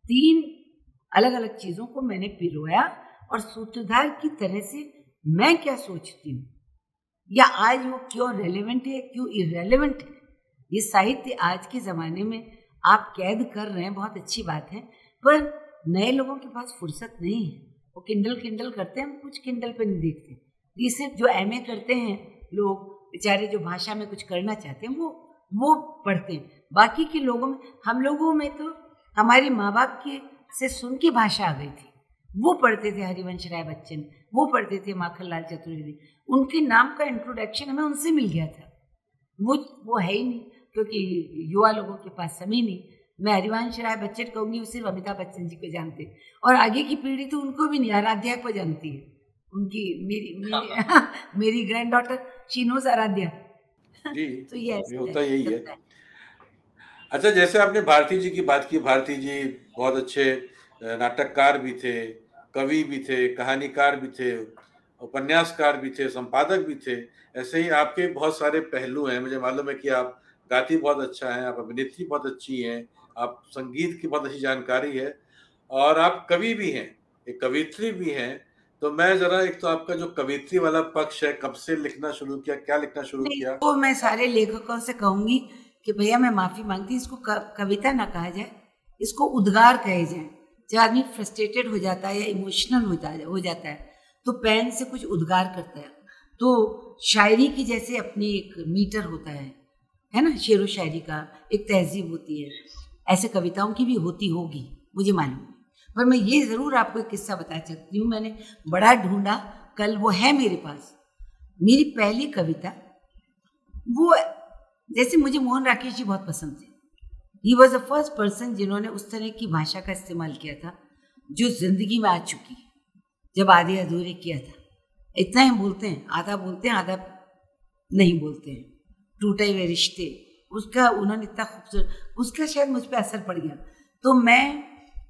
S3: तीन अलग अलग चीज़ों को मैंने पिरोया और सूत्रधार की तरह से मैं क्या सोचती हूँ? या आज वो क्यों रेलेवेंट है, क्यों इरेलीवेंट है? ये साहित्य आज के ज़माने में आप कैद कर रहे हैं, बहुत अच्छी बात है, पर नए लोगों के पास फुर्सत नहीं है। वो किंडल किंडल करते हैं कुछ किंडल पे नहीं देखते। सिर्फ़ जो एमए करते हैं लोग, बेचारे जो भाषा में कुछ करना चाहते हैं, वो वो पढ़ते हैं। बाकी के लोगों में, हम लोगों में तो हमारे माँ बाप के से सुन की भाषा आ गई थी। वो पढ़ते थे हरिवंश राय बच्चन वो पढ़ते थे माखन लाल चतुर्वेदी। उनके नाम का इंट्रोडक्शन हमें उनसे मिल गया था। वो वो है ही नहीं क्योंकि युवा लोगों के पास समय नहीं। मैं हरिवंश राय बच्चन कहूँगी वो सिर्फ़ अमिताभ बच्चन जी को जानते और आगे की पीढ़ी तो उनको भी नहीं आराध्या को जानती है। उनकी मेरी मेरी, मेरी ग्रैंड डॉटर शीनोज आराध्या
S2: तो ये होता यही है। अच्छा जैसे आपने भारती जी की बात की भारती जी बहुत अच्छे नाटककार भी थे। कवि भी थे, कहानीकार भी थे, उपन्यासकार भी थे, संपादक भी थे, ऐसे ही आपके बहुत सारे पहलू हैं। मुझे मालूम है कि आप गाती बहुत अच्छा है, आप अभिनेत्री बहुत अच्छी हैं, आप संगीत की बहुत अच्छी जानकारी है और आप कवि भी हैं, एक कवित्री भी हैं। तो मैं जरा एक तो आपका जो कवित्री वाला पक्ष है, कब से लिखना शुरू किया, क्या लिखना शुरू किया?
S3: तो मैं सारे लेखकों से कहूँगी कि भैया मैं माफ़ी मांगती इसको कविता ना कहा जाए, इसको उद्गार कहे जाए। जब आदमी फ्रस्ट्रेटेड हो जाता है या इमोशनल हो है हो जाता है तो पेन से कुछ उद्गार करता है। तो शायरी की जैसे अपनी एक मीटर होता है है ना? शेर व शायरी का एक तहजीब होती है। ऐसे कविताओं की भी होती होगी, मुझे मालूम पर मैं ये ज़रूर आपको एक किस्सा बता सकती हूँ। मैंने बड़ा ढूंढा, कल वो है मेरे पास। मेरी पहली कविता, वो जैसे मुझे मोहन राकेश जी बहुत पसंद थे। He was a first person जिन्होंने उस तरह की भाषा का इस्तेमाल किया था, जो ज़िंदगी में आ चुकी, जब आधे अधूरे किया था। इतना ही बोलते हैं, आधा बोलते हैं, आधा नहीं बोलते हैं। टूटे हुए रिश्ते, उसका, उन्होंने इतना खूबसूरत, उसका शायद मुझ पर असर पड़ गया। तो मैं,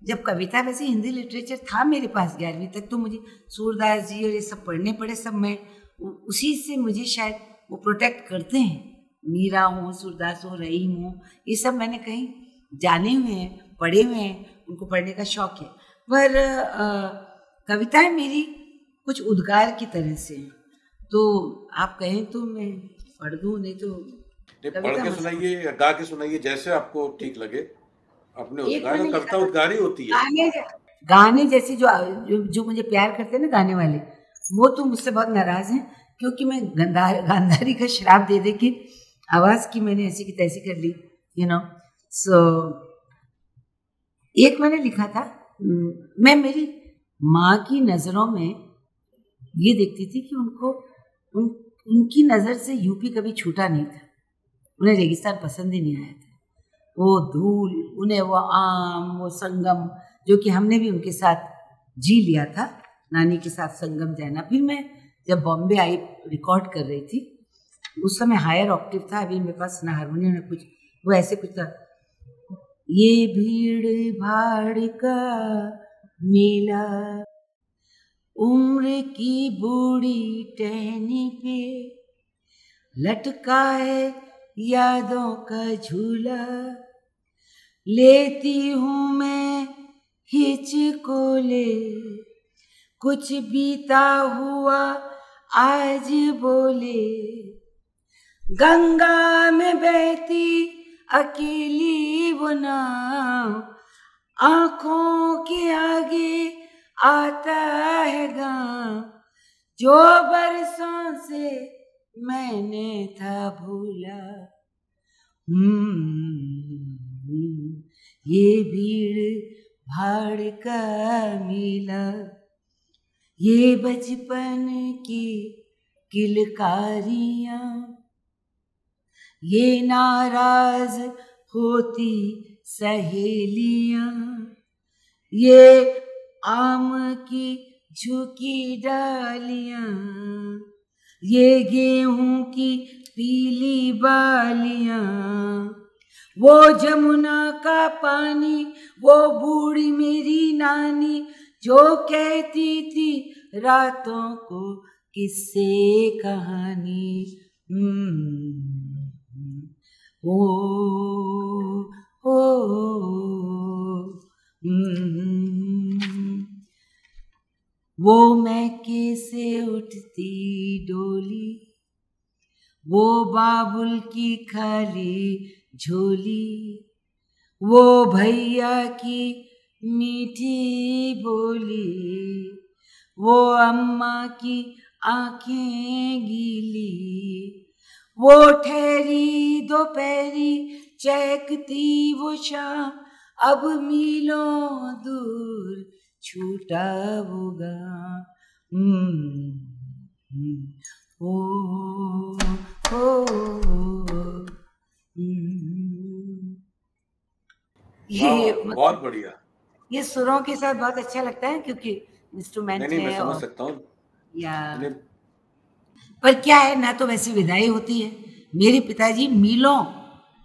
S3: जब कविता वैसे हिंदी लिटरेचर था मेरे पास ग्यारहवीं तक तो मुझे सूरदास जी और ये सब पढ़ने पड़े सब मैं उसी से मुझे शायद वो प्रोटेक्ट करते हैं। मीरा हो सूरदास हो रहीम हो। ये सब मैंने कहीं जाने हुए हैं पढ़े हुए हैं उनको पढ़ने का शौक है। पर कविताएँ मेरी कुछ उद्गार की तरह से हैं। तो आप कहें तो मैं पढ़ दूँ नहीं तो
S2: पढ़ के सुनाइए गा के सुनाइए जैसे आपको ठीक लगे। अपने उद्गार कविता उद्गार ही होती है।
S3: गाने गाने जैसे जो जो, जो मुझे प्यार करते हैं ना गाने वाले वो तो मुझसे बहुत नाराज़ हैं क्योंकि मैं गंदार गांधारी का शराब दे दे के आवाज़ की मैंने ऐसी की तैसी कर ली यू नो सो एक मैंने लिखा था मैं मेरी माँ की नज़रों में ये देखती थी कि उनको, उन, उनकी नज़र से यूपी कभी छूटा नहीं था। उन्हें रेगिस्तान पसंद ही नहीं आया था। वो धूल, उन्हें वो आम, वो संगम, जो कि हमने भी उनके साथ जी लिया था, नानी के साथ संगम जाना। फिर मैं जब बॉम्बे आई, रिकॉर्ड कर रही थी उस समय हायर ऑक्टिव था, अभी मेरे पास ना हारमोनियम ना कुछ। वो ऐसे कुछ था। ये भीड़ भाड़ का मेला, उम्र की बूढ़ी टहनी पे लटका है यादों का झूला। लेती हूँ मैं हिच को ले कुछ बीता हुआ आज बोले। गंगा में बहती अकेली वो नाव आँखों के आगे आता है गाँव। जो बरसों से मैंने था भूला। हम्म, ये भीड़ भाड़ का मिला। ये बचपन की किलकारियाँ ये नाराज़ होती सहेलियाँ। ये आम की झुकी डालियाँ। ये गेहूँ की पीली बालियाँ। वो जमुना का पानी, वो बूढ़ी मेरी नानी जो कहती थी रातों को किस्से कहानी। ओ ओ वो मैं कैसे उठती डोली? वो बाबुल की खाली झोली? वो भैया की मीठी बोली? वो अम्मा की आँखें गीली? वो ठहरी दोपहरी चहकती वो शाम। अब मीलों दूर छूटा होगा हम्म, हम्म, ओ, ओ, हम्म। ये
S2: बहुत बढ़िया।
S3: ये सुरों के साथ बहुत अच्छा लगता है क्योंकि इंस्ट्रूमेंट
S2: नहीं नहीं मैं समझ सकता हूँ।
S3: या पर क्या है? ना तो वैसी विदाई होती है। मेरे पिताजी मीलों,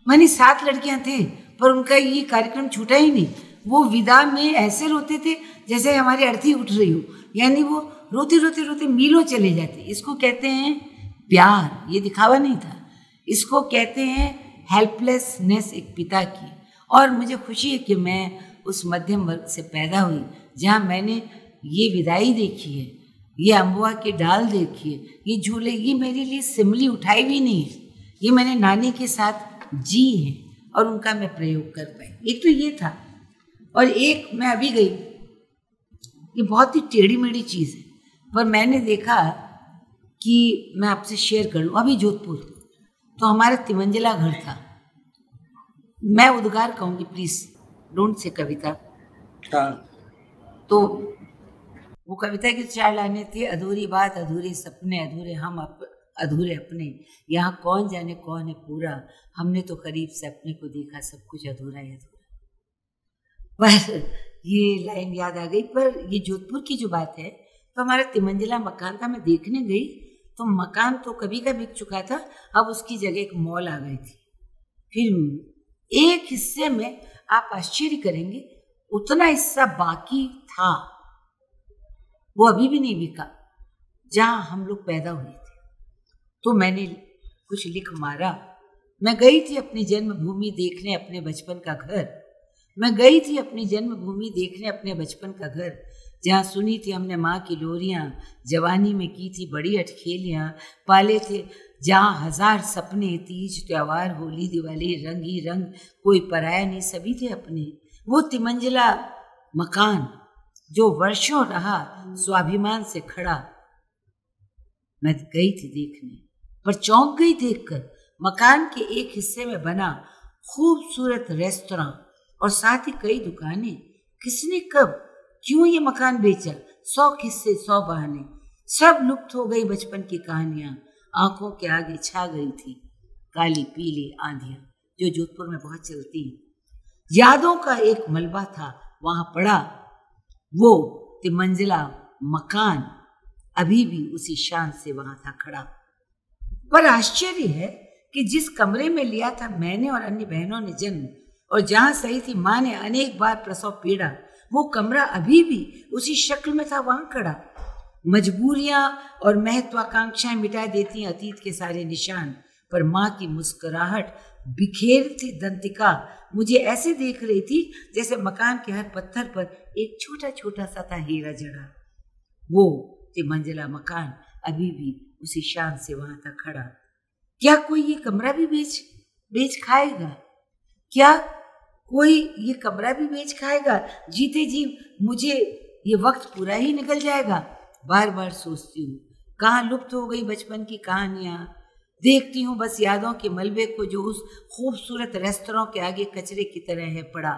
S3: मानी सात लड़कियाँ थे, पर उनका ये कार्यक्रम छूटा ही नहीं। वो विदा में ऐसे रोते थे जैसे हमारी अर्थी उठ रही हो। यानी वो रोते रोते रोते मीलों चले जाते। इसको कहते हैं प्यार। ये दिखावा नहीं था। इसको कहते हैं हेल्पलेसनेस एक पिता की। और मुझे खुशी है कि मैं उस मध्यम वर्ग से पैदा हुई, जहाँ मैंने ये विदाई देखी है। ये अम्बुआ की डाल देखिए। ये झूले ये मेरे लिए सिमली उठाई भी नहीं है। ये मैंने नानी के साथ जी है और उनका मैं प्रयोग कर पाई। एक तो ये था और एक मैं अभी गई। ये बहुत ही टेढ़ी मेढ़ी चीज़ है। पर मैंने देखा कि मैं आपसे शेयर कर लूँ। अभी जोधपुर। तो हमारा तिमंजला घर था। मैं उद्गार कहूँगी प्लीज़ डोंट से कविता।
S2: हाँ।
S3: तो वो कविता की चार लाने थी अधूरी बात अधूरे सपने अधूरे हम अप, अधूरे अपने। यहाँ कौन जाने कौन है पूरा? हमने तो करीब से अपने को देखा सब कुछ अधूरा ही अधूरा। पर ये लाइन याद आ गई पर ये जोधपुर की जो बात है तो हमारा तिमंजिला मकान था मैं देखने गई तो मकान तो कभी का बिक चुका था अब उसकी जगह एक मॉल आ गई थी। फिर एक हिस्से में आप आश्चर्य करेंगे उतना हिस्सा बाकी था। वो अभी भी नहीं बिका जहाँ हम लोग पैदा हुए थे। तो मैंने कुछ लिख मारा। मैं गई थी अपनी जन्मभूमि देखने अपने बचपन का घर। मैं गई थी अपनी जन्मभूमि देखने अपने बचपन का घर। जहाँ सुनी थी हमने माँ की लोरियाँ, जवानी में की थी बड़ी अटखेलियाँ। पाले थे जहाँ हज़ार सपने, तीज त्योहार, होली, दिवाली, रंग ही रंग। कोई पराया नहीं, सभी थे अपने। वो तिमंजिला मकान। जो वर्षों रहा, स्वाभिमान से खड़ा। मैं गई थी देखने, पर चौंक गई देखकर मकान के एक हिस्से में बना खूबसूरत रेस्तरा और साथ ही कई दुकानें। किसने कब, क्यों ये मकान बेचा? सौ किस्से सौ बहाने। सब लुप्त हो गई बचपन की कहानियाँ। आँखों के आगे छा गई थी काली पीली आंधियाँ जो जोधपुर में बहुत चलती यादों का एक मलबा था, वहाँ पड़ा वो तिमंजिला मकान अभी भी उसी शान से वहाँ था खड़ा। पर आश्चर्य है कि जिस कमरे में लिया था मैंने और अन्य बहनों ने जन्म, और जहाँ सही थी माँ ने अनेक बार प्रसव पीड़ा, वो कमरा अभी भी उसी शक्ल में था वहाँ खड़ा। मजबूरियाँ और महत्वाकांक्षाएँ मिटा देती अतीत के सारे निशान, पर माँ की मुस्कुराहट बिखेर थी दंतिका। मुझे ऐसे देख रही थी जैसे मकान के हर पत्थर पर एक छोटा छोटा सा था हीरा जड़ा वो मंजिला मकान अभी भी उसी शान से वहाँ था खड़ा। क्या कोई ये कमरा भी बेच बेच खाएगा? क्या कोई ये कमरा भी बेच खाएगा? जीते जी, मुझे ये वक्त पूरा ही निकल जाएगा। बार बार सोचती हूँ, कहाँ लुप्त हो गई बचपन की कहानियाँ? देखती हूँ बस यादों के मलबे को जो उस खूबसूरत रेस्तरों के आगे कचरे की तरह है पड़ा।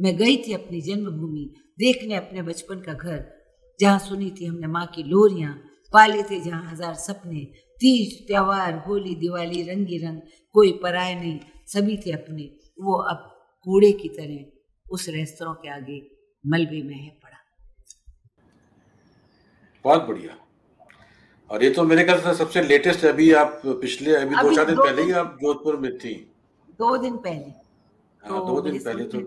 S3: मैं गई थी अपनी जन्मभूमि, देखने अपने बचपन का घर, जहाँ सुनी थी हमने माँ की लोरियाँ, पाले थे जहाँ हज़ार सपने, तीज, त्योहार, होली, दिवाली रंगी रंग कोई पराय नहीं, सभी थे अपने, वो अब कूड़े की तरह उस रेस्तरों के आगे मलबे में है पड़ा।
S2: बहुत बढ़िया। और ये तो मेरे ख्याल से सबसे लेटेस्ट अभी आप पिछले अभी, अभी दो चार दिन पहले ही आप जोधपुर में थी।
S3: दो दिन पहले।
S2: हाँ तो दो दिन पहले तो।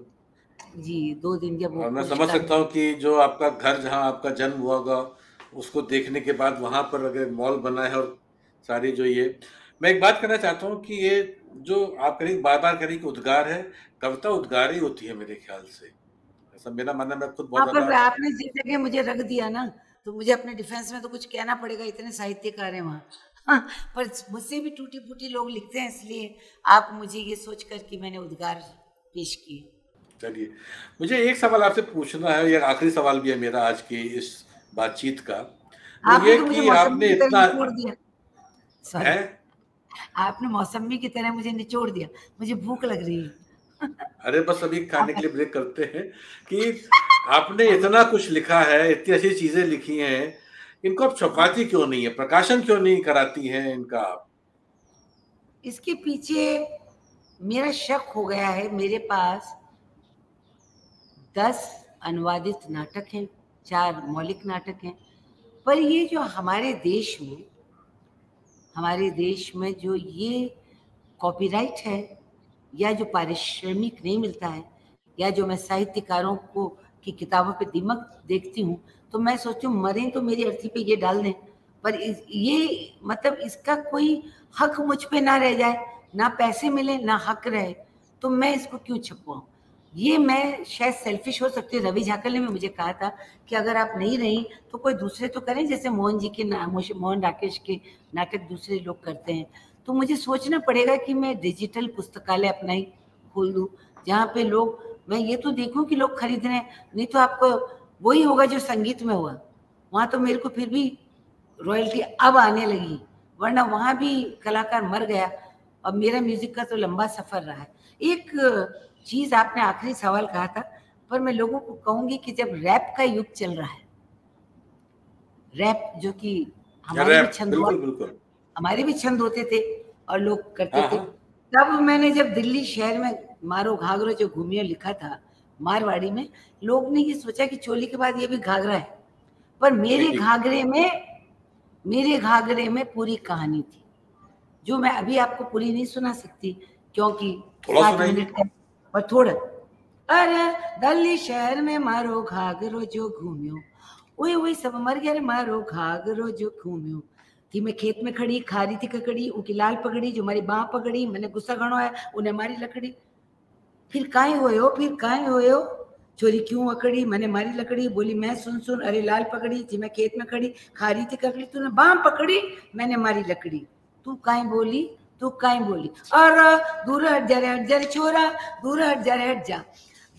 S3: जी दो दिन जब
S2: और मैं समझ सकता हूँ कि जो आपका घर जहाँ आपका जन्म हुआ होगा उसको देखने के बाद वहाँ पर अगर मॉल बना है और सारी जो ये मैं एक बात करना चाहता हूँ कि ये जो आप करेंगे बार बार करेंगे उद्गार है कविता उद्गार ही होती है मेरे ख्याल से। ऐसा मेरा मानना मैं खुद बहुत
S3: आपने जिस जगह मुझे रख दिया ना तो मुझे अपने डिफेंस में तो कुछ कहना पड़ेगा इतने साहित्यकार हैं वहाँ। हाँ, पर मुझसे भी टूटी फूटी लोग लिखते हैं इसलिए आप मुझे ये सोच कर कि मैंने उद्गार पेश किए।
S2: चलिए मुझे एक सवाल आपसे पूछना है ये आखिरी सवाल भी है मेरा आज की इस बातचीत का।
S3: ये तो कि आपने इतना है? आपने मौसमी की तरह मुझे निचोड़ दिया। मुझे भूख लग रही है।
S2: अरे बस अभी खाने के लिए ब्रेक करते हैं कि आपने इतना कुछ लिखा है, इतनी अच्छी चीज़ें लिखी हैं, इनको अब छपाती क्यों नहीं है? प्रकाशन क्यों नहीं कराती हैं इनका आप?
S3: इसके पीछे मेरा शक हो गया है, मेरे पास दस अनुवादित नाटक हैं, चार मौलिक नाटक हैं, पर ये जो हमारे देश में, हमारे देश में जो ये कॉपीराइट है, या जो पारिश्रमिक नहीं मिलता है, या जो मैं साहित्यकारों को की किताबों पे दिमक देखती हूँ तो मैं सोचूं मरें तो मेरी अर्थी पे ये डाल दें। पर इस, ये मतलब इसका कोई हक मुझ पे ना रह जाए ना पैसे मिले ना हक रहे तो मैं इसको क्यों छपवाऊँ ये मैं शायद सेल्फिश हो सकती हूँ। रवि झाकल ने भी मुझे कहा था कि अगर आप नहीं रही तो कोई दूसरे तो करें जैसे मोहन जी के मोहन राकेश के नाटक दूसरे लोग करते हैं। तो मुझे सोचना पड़ेगा कि मैं डिजिटल पुस्तकालय अपना ही खोल दूँ जहाँ पे लोग मैं ये तो देखूँ कि लोग खरीद रहे हैं। नहीं तो आपको वही होगा जो संगीत में हुआ। वहाँ तो मेरे को फिर भी रॉयल्टी अब आने लगी वरना वहाँ भी कलाकार मर गया। और मेरा म्यूज़िक का तो लंबा सफ़र रहा है। एक चीज़ आपने आखिरी सवाल कहा था पर मैं लोगों को कहूँगी कि जब रैप का युग चल रहा है रैप जो कि हमारे भी छंद हमारे भी छंद होते थे और लोग करते हाँ, थे। हाँ। तब मैंने जब दिल्ली शहर में मारो घाघरो जो घूमियो लिखा था मारवाड़ी में लोग ने ये सोचा कि चोली के बाद ये भी घाघरा है। पर मेरे घाघरे में मेरे घाघरे में पूरी कहानी थी जो मैं अभी आपको पूरी नहीं सुना सकती क्योंकि सात मिनट का पर थोड़ा। अरे दिल्ली शहर में मारो घाघरो जो घूमियो वही वही सब मर गया रे मारो घाघरो जो घूमियो। थी मैं खेत में खड़ी खा रही थी ककड़ी उनकी लाल पकड़ी जो मारी बाह पकड़ी मैंने गुस्सा घणो है उन्हें मारी लकड़ी। फिर काहे हो फिर काहे हो चोरी क्यों अकड़ी? मैंने मारी लकड़ी, बोली, मैं सुन सुन, अरे लाल पकड़ी थी मैं खेत में खड़ी खा रही थी ककड़ी तूने बाह पकड़ी, मैंने मारी लकड़ी। तू काहे बोली? तू काहे बोली? और दूर हट जा रे, हट जा रे, छोरा, दूर हट जा रे, हट जा।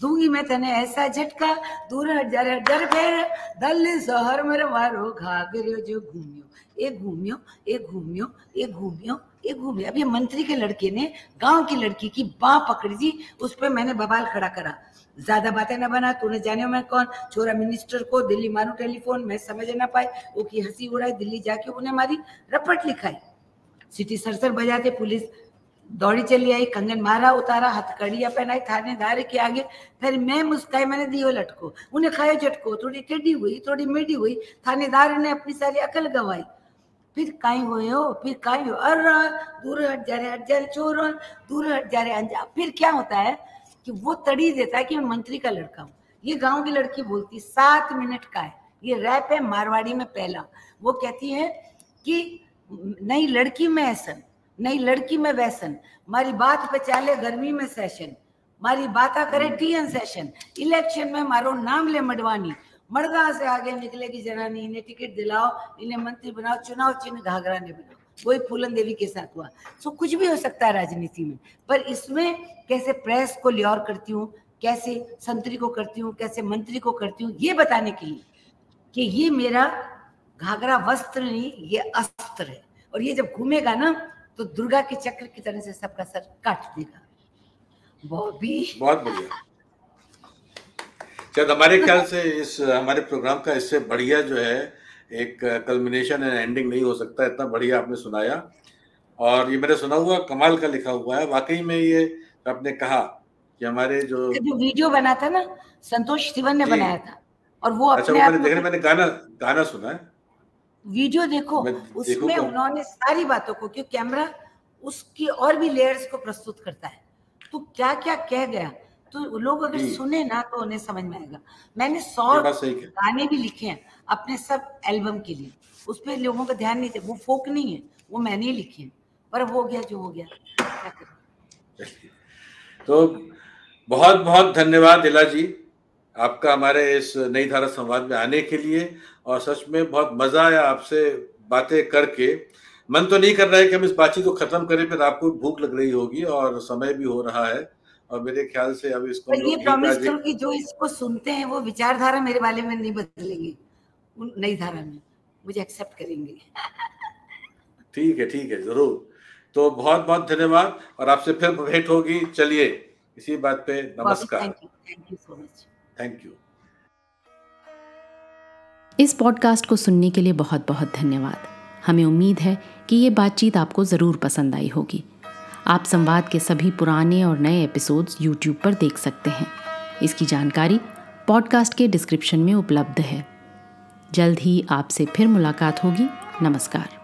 S3: दूँगी मैं तने ऐसा झटका, दूर हट जा रे, हट जा रे, फिर दल शहर में मारो, घाघरियो जो घूमियो। एक घूमियो एक घूमियो एक घूमियो एक घूमियो। अभी मंत्री के लड़के ने, गाँव की लड़की की बाह पकड़ी थी, उस पर मैंने बवाल खड़ा करा। ज़्यादा बातें ना बना, तूने जाने मैं कौन? छोरा मिनिस्टर को दिल्ली मारू टेलीफोन, मैं समझ ना पाए वो की हँसी उड़ाई, दिल्ली जाके उन्हें मारी, रपट लिखाई। सिटी सरसर बजाते पुलिस दौड़ी चली आई, कंगन मारा, उतारा, हथकड़िया पहनाई थानेदार के आगे। फिर मैं मुस्काई, मैंने दियो लटको। उन्हें खाया झटको, थोड़ी टेढ़ी हुई, थोड़ी मेढ़ी हुई थानेदार ने अपनी सारी अकल गवाई। फिर काई हुए हो फिर काई हो अर दूर हट जा रहे हट जा रहे चोर दूर हट जा रहे अंजा फिर क्या होता है कि वो तड़ी देता है कि मैं मंत्री का लड़का हूँ। ये गाँव की लड़की बोलती सात मिनट का है ये रैप है मारवाड़ी में पहला। वो कहती है कि नई लड़की में ऐसन नई लड़की में वैसन मारी बात पे चाले गर्मी में सेशन मारी बात करे टीएन सेशन इलेक्शन में मारो नाम ले मडवानी मड़गा से आगे निकलेगी जनानी इन्हें टिकट दिलाओ, इन्हें मंत्री बनाओ, चुनाव चिन्ह घाघरा ने बनाओ। वही फूलन देवी के साथ हुआ। सो कुछ भी हो सकता है राजनीति में, पर इसमें कैसे प्रेस को लियोर करती हूँ, कैसे संतरी को करती हूँ, कैसे मंत्री को करती हूँ, ये बताने के लिए कि ये मेरा घाघरा वस्त्र नहीं, ये अस्त्र है। और ये जब घूमेगा ना तो दुर्गा के चक्र की तरह से सबका सर काट देगा।
S2: बॉबी बहुत बढ़िया। शायद हमारे ख्याल से इस हमारे प्रोग्राम का इससे बढ़िया जो है एक कल्मिनेशन एंड एंडिंग नहीं हो सकता इतना बढ़िया आपने सुनाया। और ये मैंने सुना हुआ कमाल का लिखा हुआ है। वाकई में ये आपने कहा कि हमारे जो
S3: जो वीडियो बना था ना संतोष शिवन ने बनाया था और वो
S2: अच्छा वो मैंने देखने मैंने गाना गाना सुना है।
S3: वीडियो देखो उसमें उन्होंने सारी बातों को क्यों कैमरा उसकी और भी लेयर्स को प्रस्तुत करता है। तो क्या क्या कह गया? तो लोग अगर सुने ना तो उन्हें समझ में आएगा। मैंने सौ गाने भी लिखे हैं अपने सब एल्बम के लिए। उस पर लोगों का ध्यान नहीं था। वो फोक नहीं है वो मैंने ही लिखे हैं। पर हो गया जो हो गया। क्या
S2: करें? तो बहुत बहुत धन्यवाद इला जी। आपका हमारे इस नई धारा संवाद में आने के लिए और सच में बहुत मज़ा आया आपसे बातें करके। मन तो नहीं कर रहा है कि हम इस बातचीत को खत्म करें फिर आपको भूख लग रही होगी और समय भी हो रहा है। और मेरे ख्याल से अब इसको
S3: ये प्रॉमिस करो कि जो इसको सुनते हैं वो विचारधारा मेरे बारे में नहीं बदलेंगे। नई धारा में। मुझे एक्सेप्ट करेंगे।
S2: ठीक है ठीक है ज़रूर। तो बहुत बहुत धन्यवाद। और आपसे फिर भेंट होगी। चलिए इसी बात पे नमस्कार।
S3: Thank you thank you so much
S2: thank you
S1: इस पॉडकास्ट को सुनने के लिए बहुत बहुत धन्यवाद। हमें उम्मीद है कि ये बातचीत आपको ज़रूर पसंद आई होगी। आप संवाद के सभी पुराने और नए एपिसोड्स यूट्यूब पर देख सकते हैं। इसकी जानकारी पॉडकास्ट के डिस्क्रिप्शन में उपलब्ध है। जल्द ही आपसे फिर मुलाकात होगी। नमस्कार।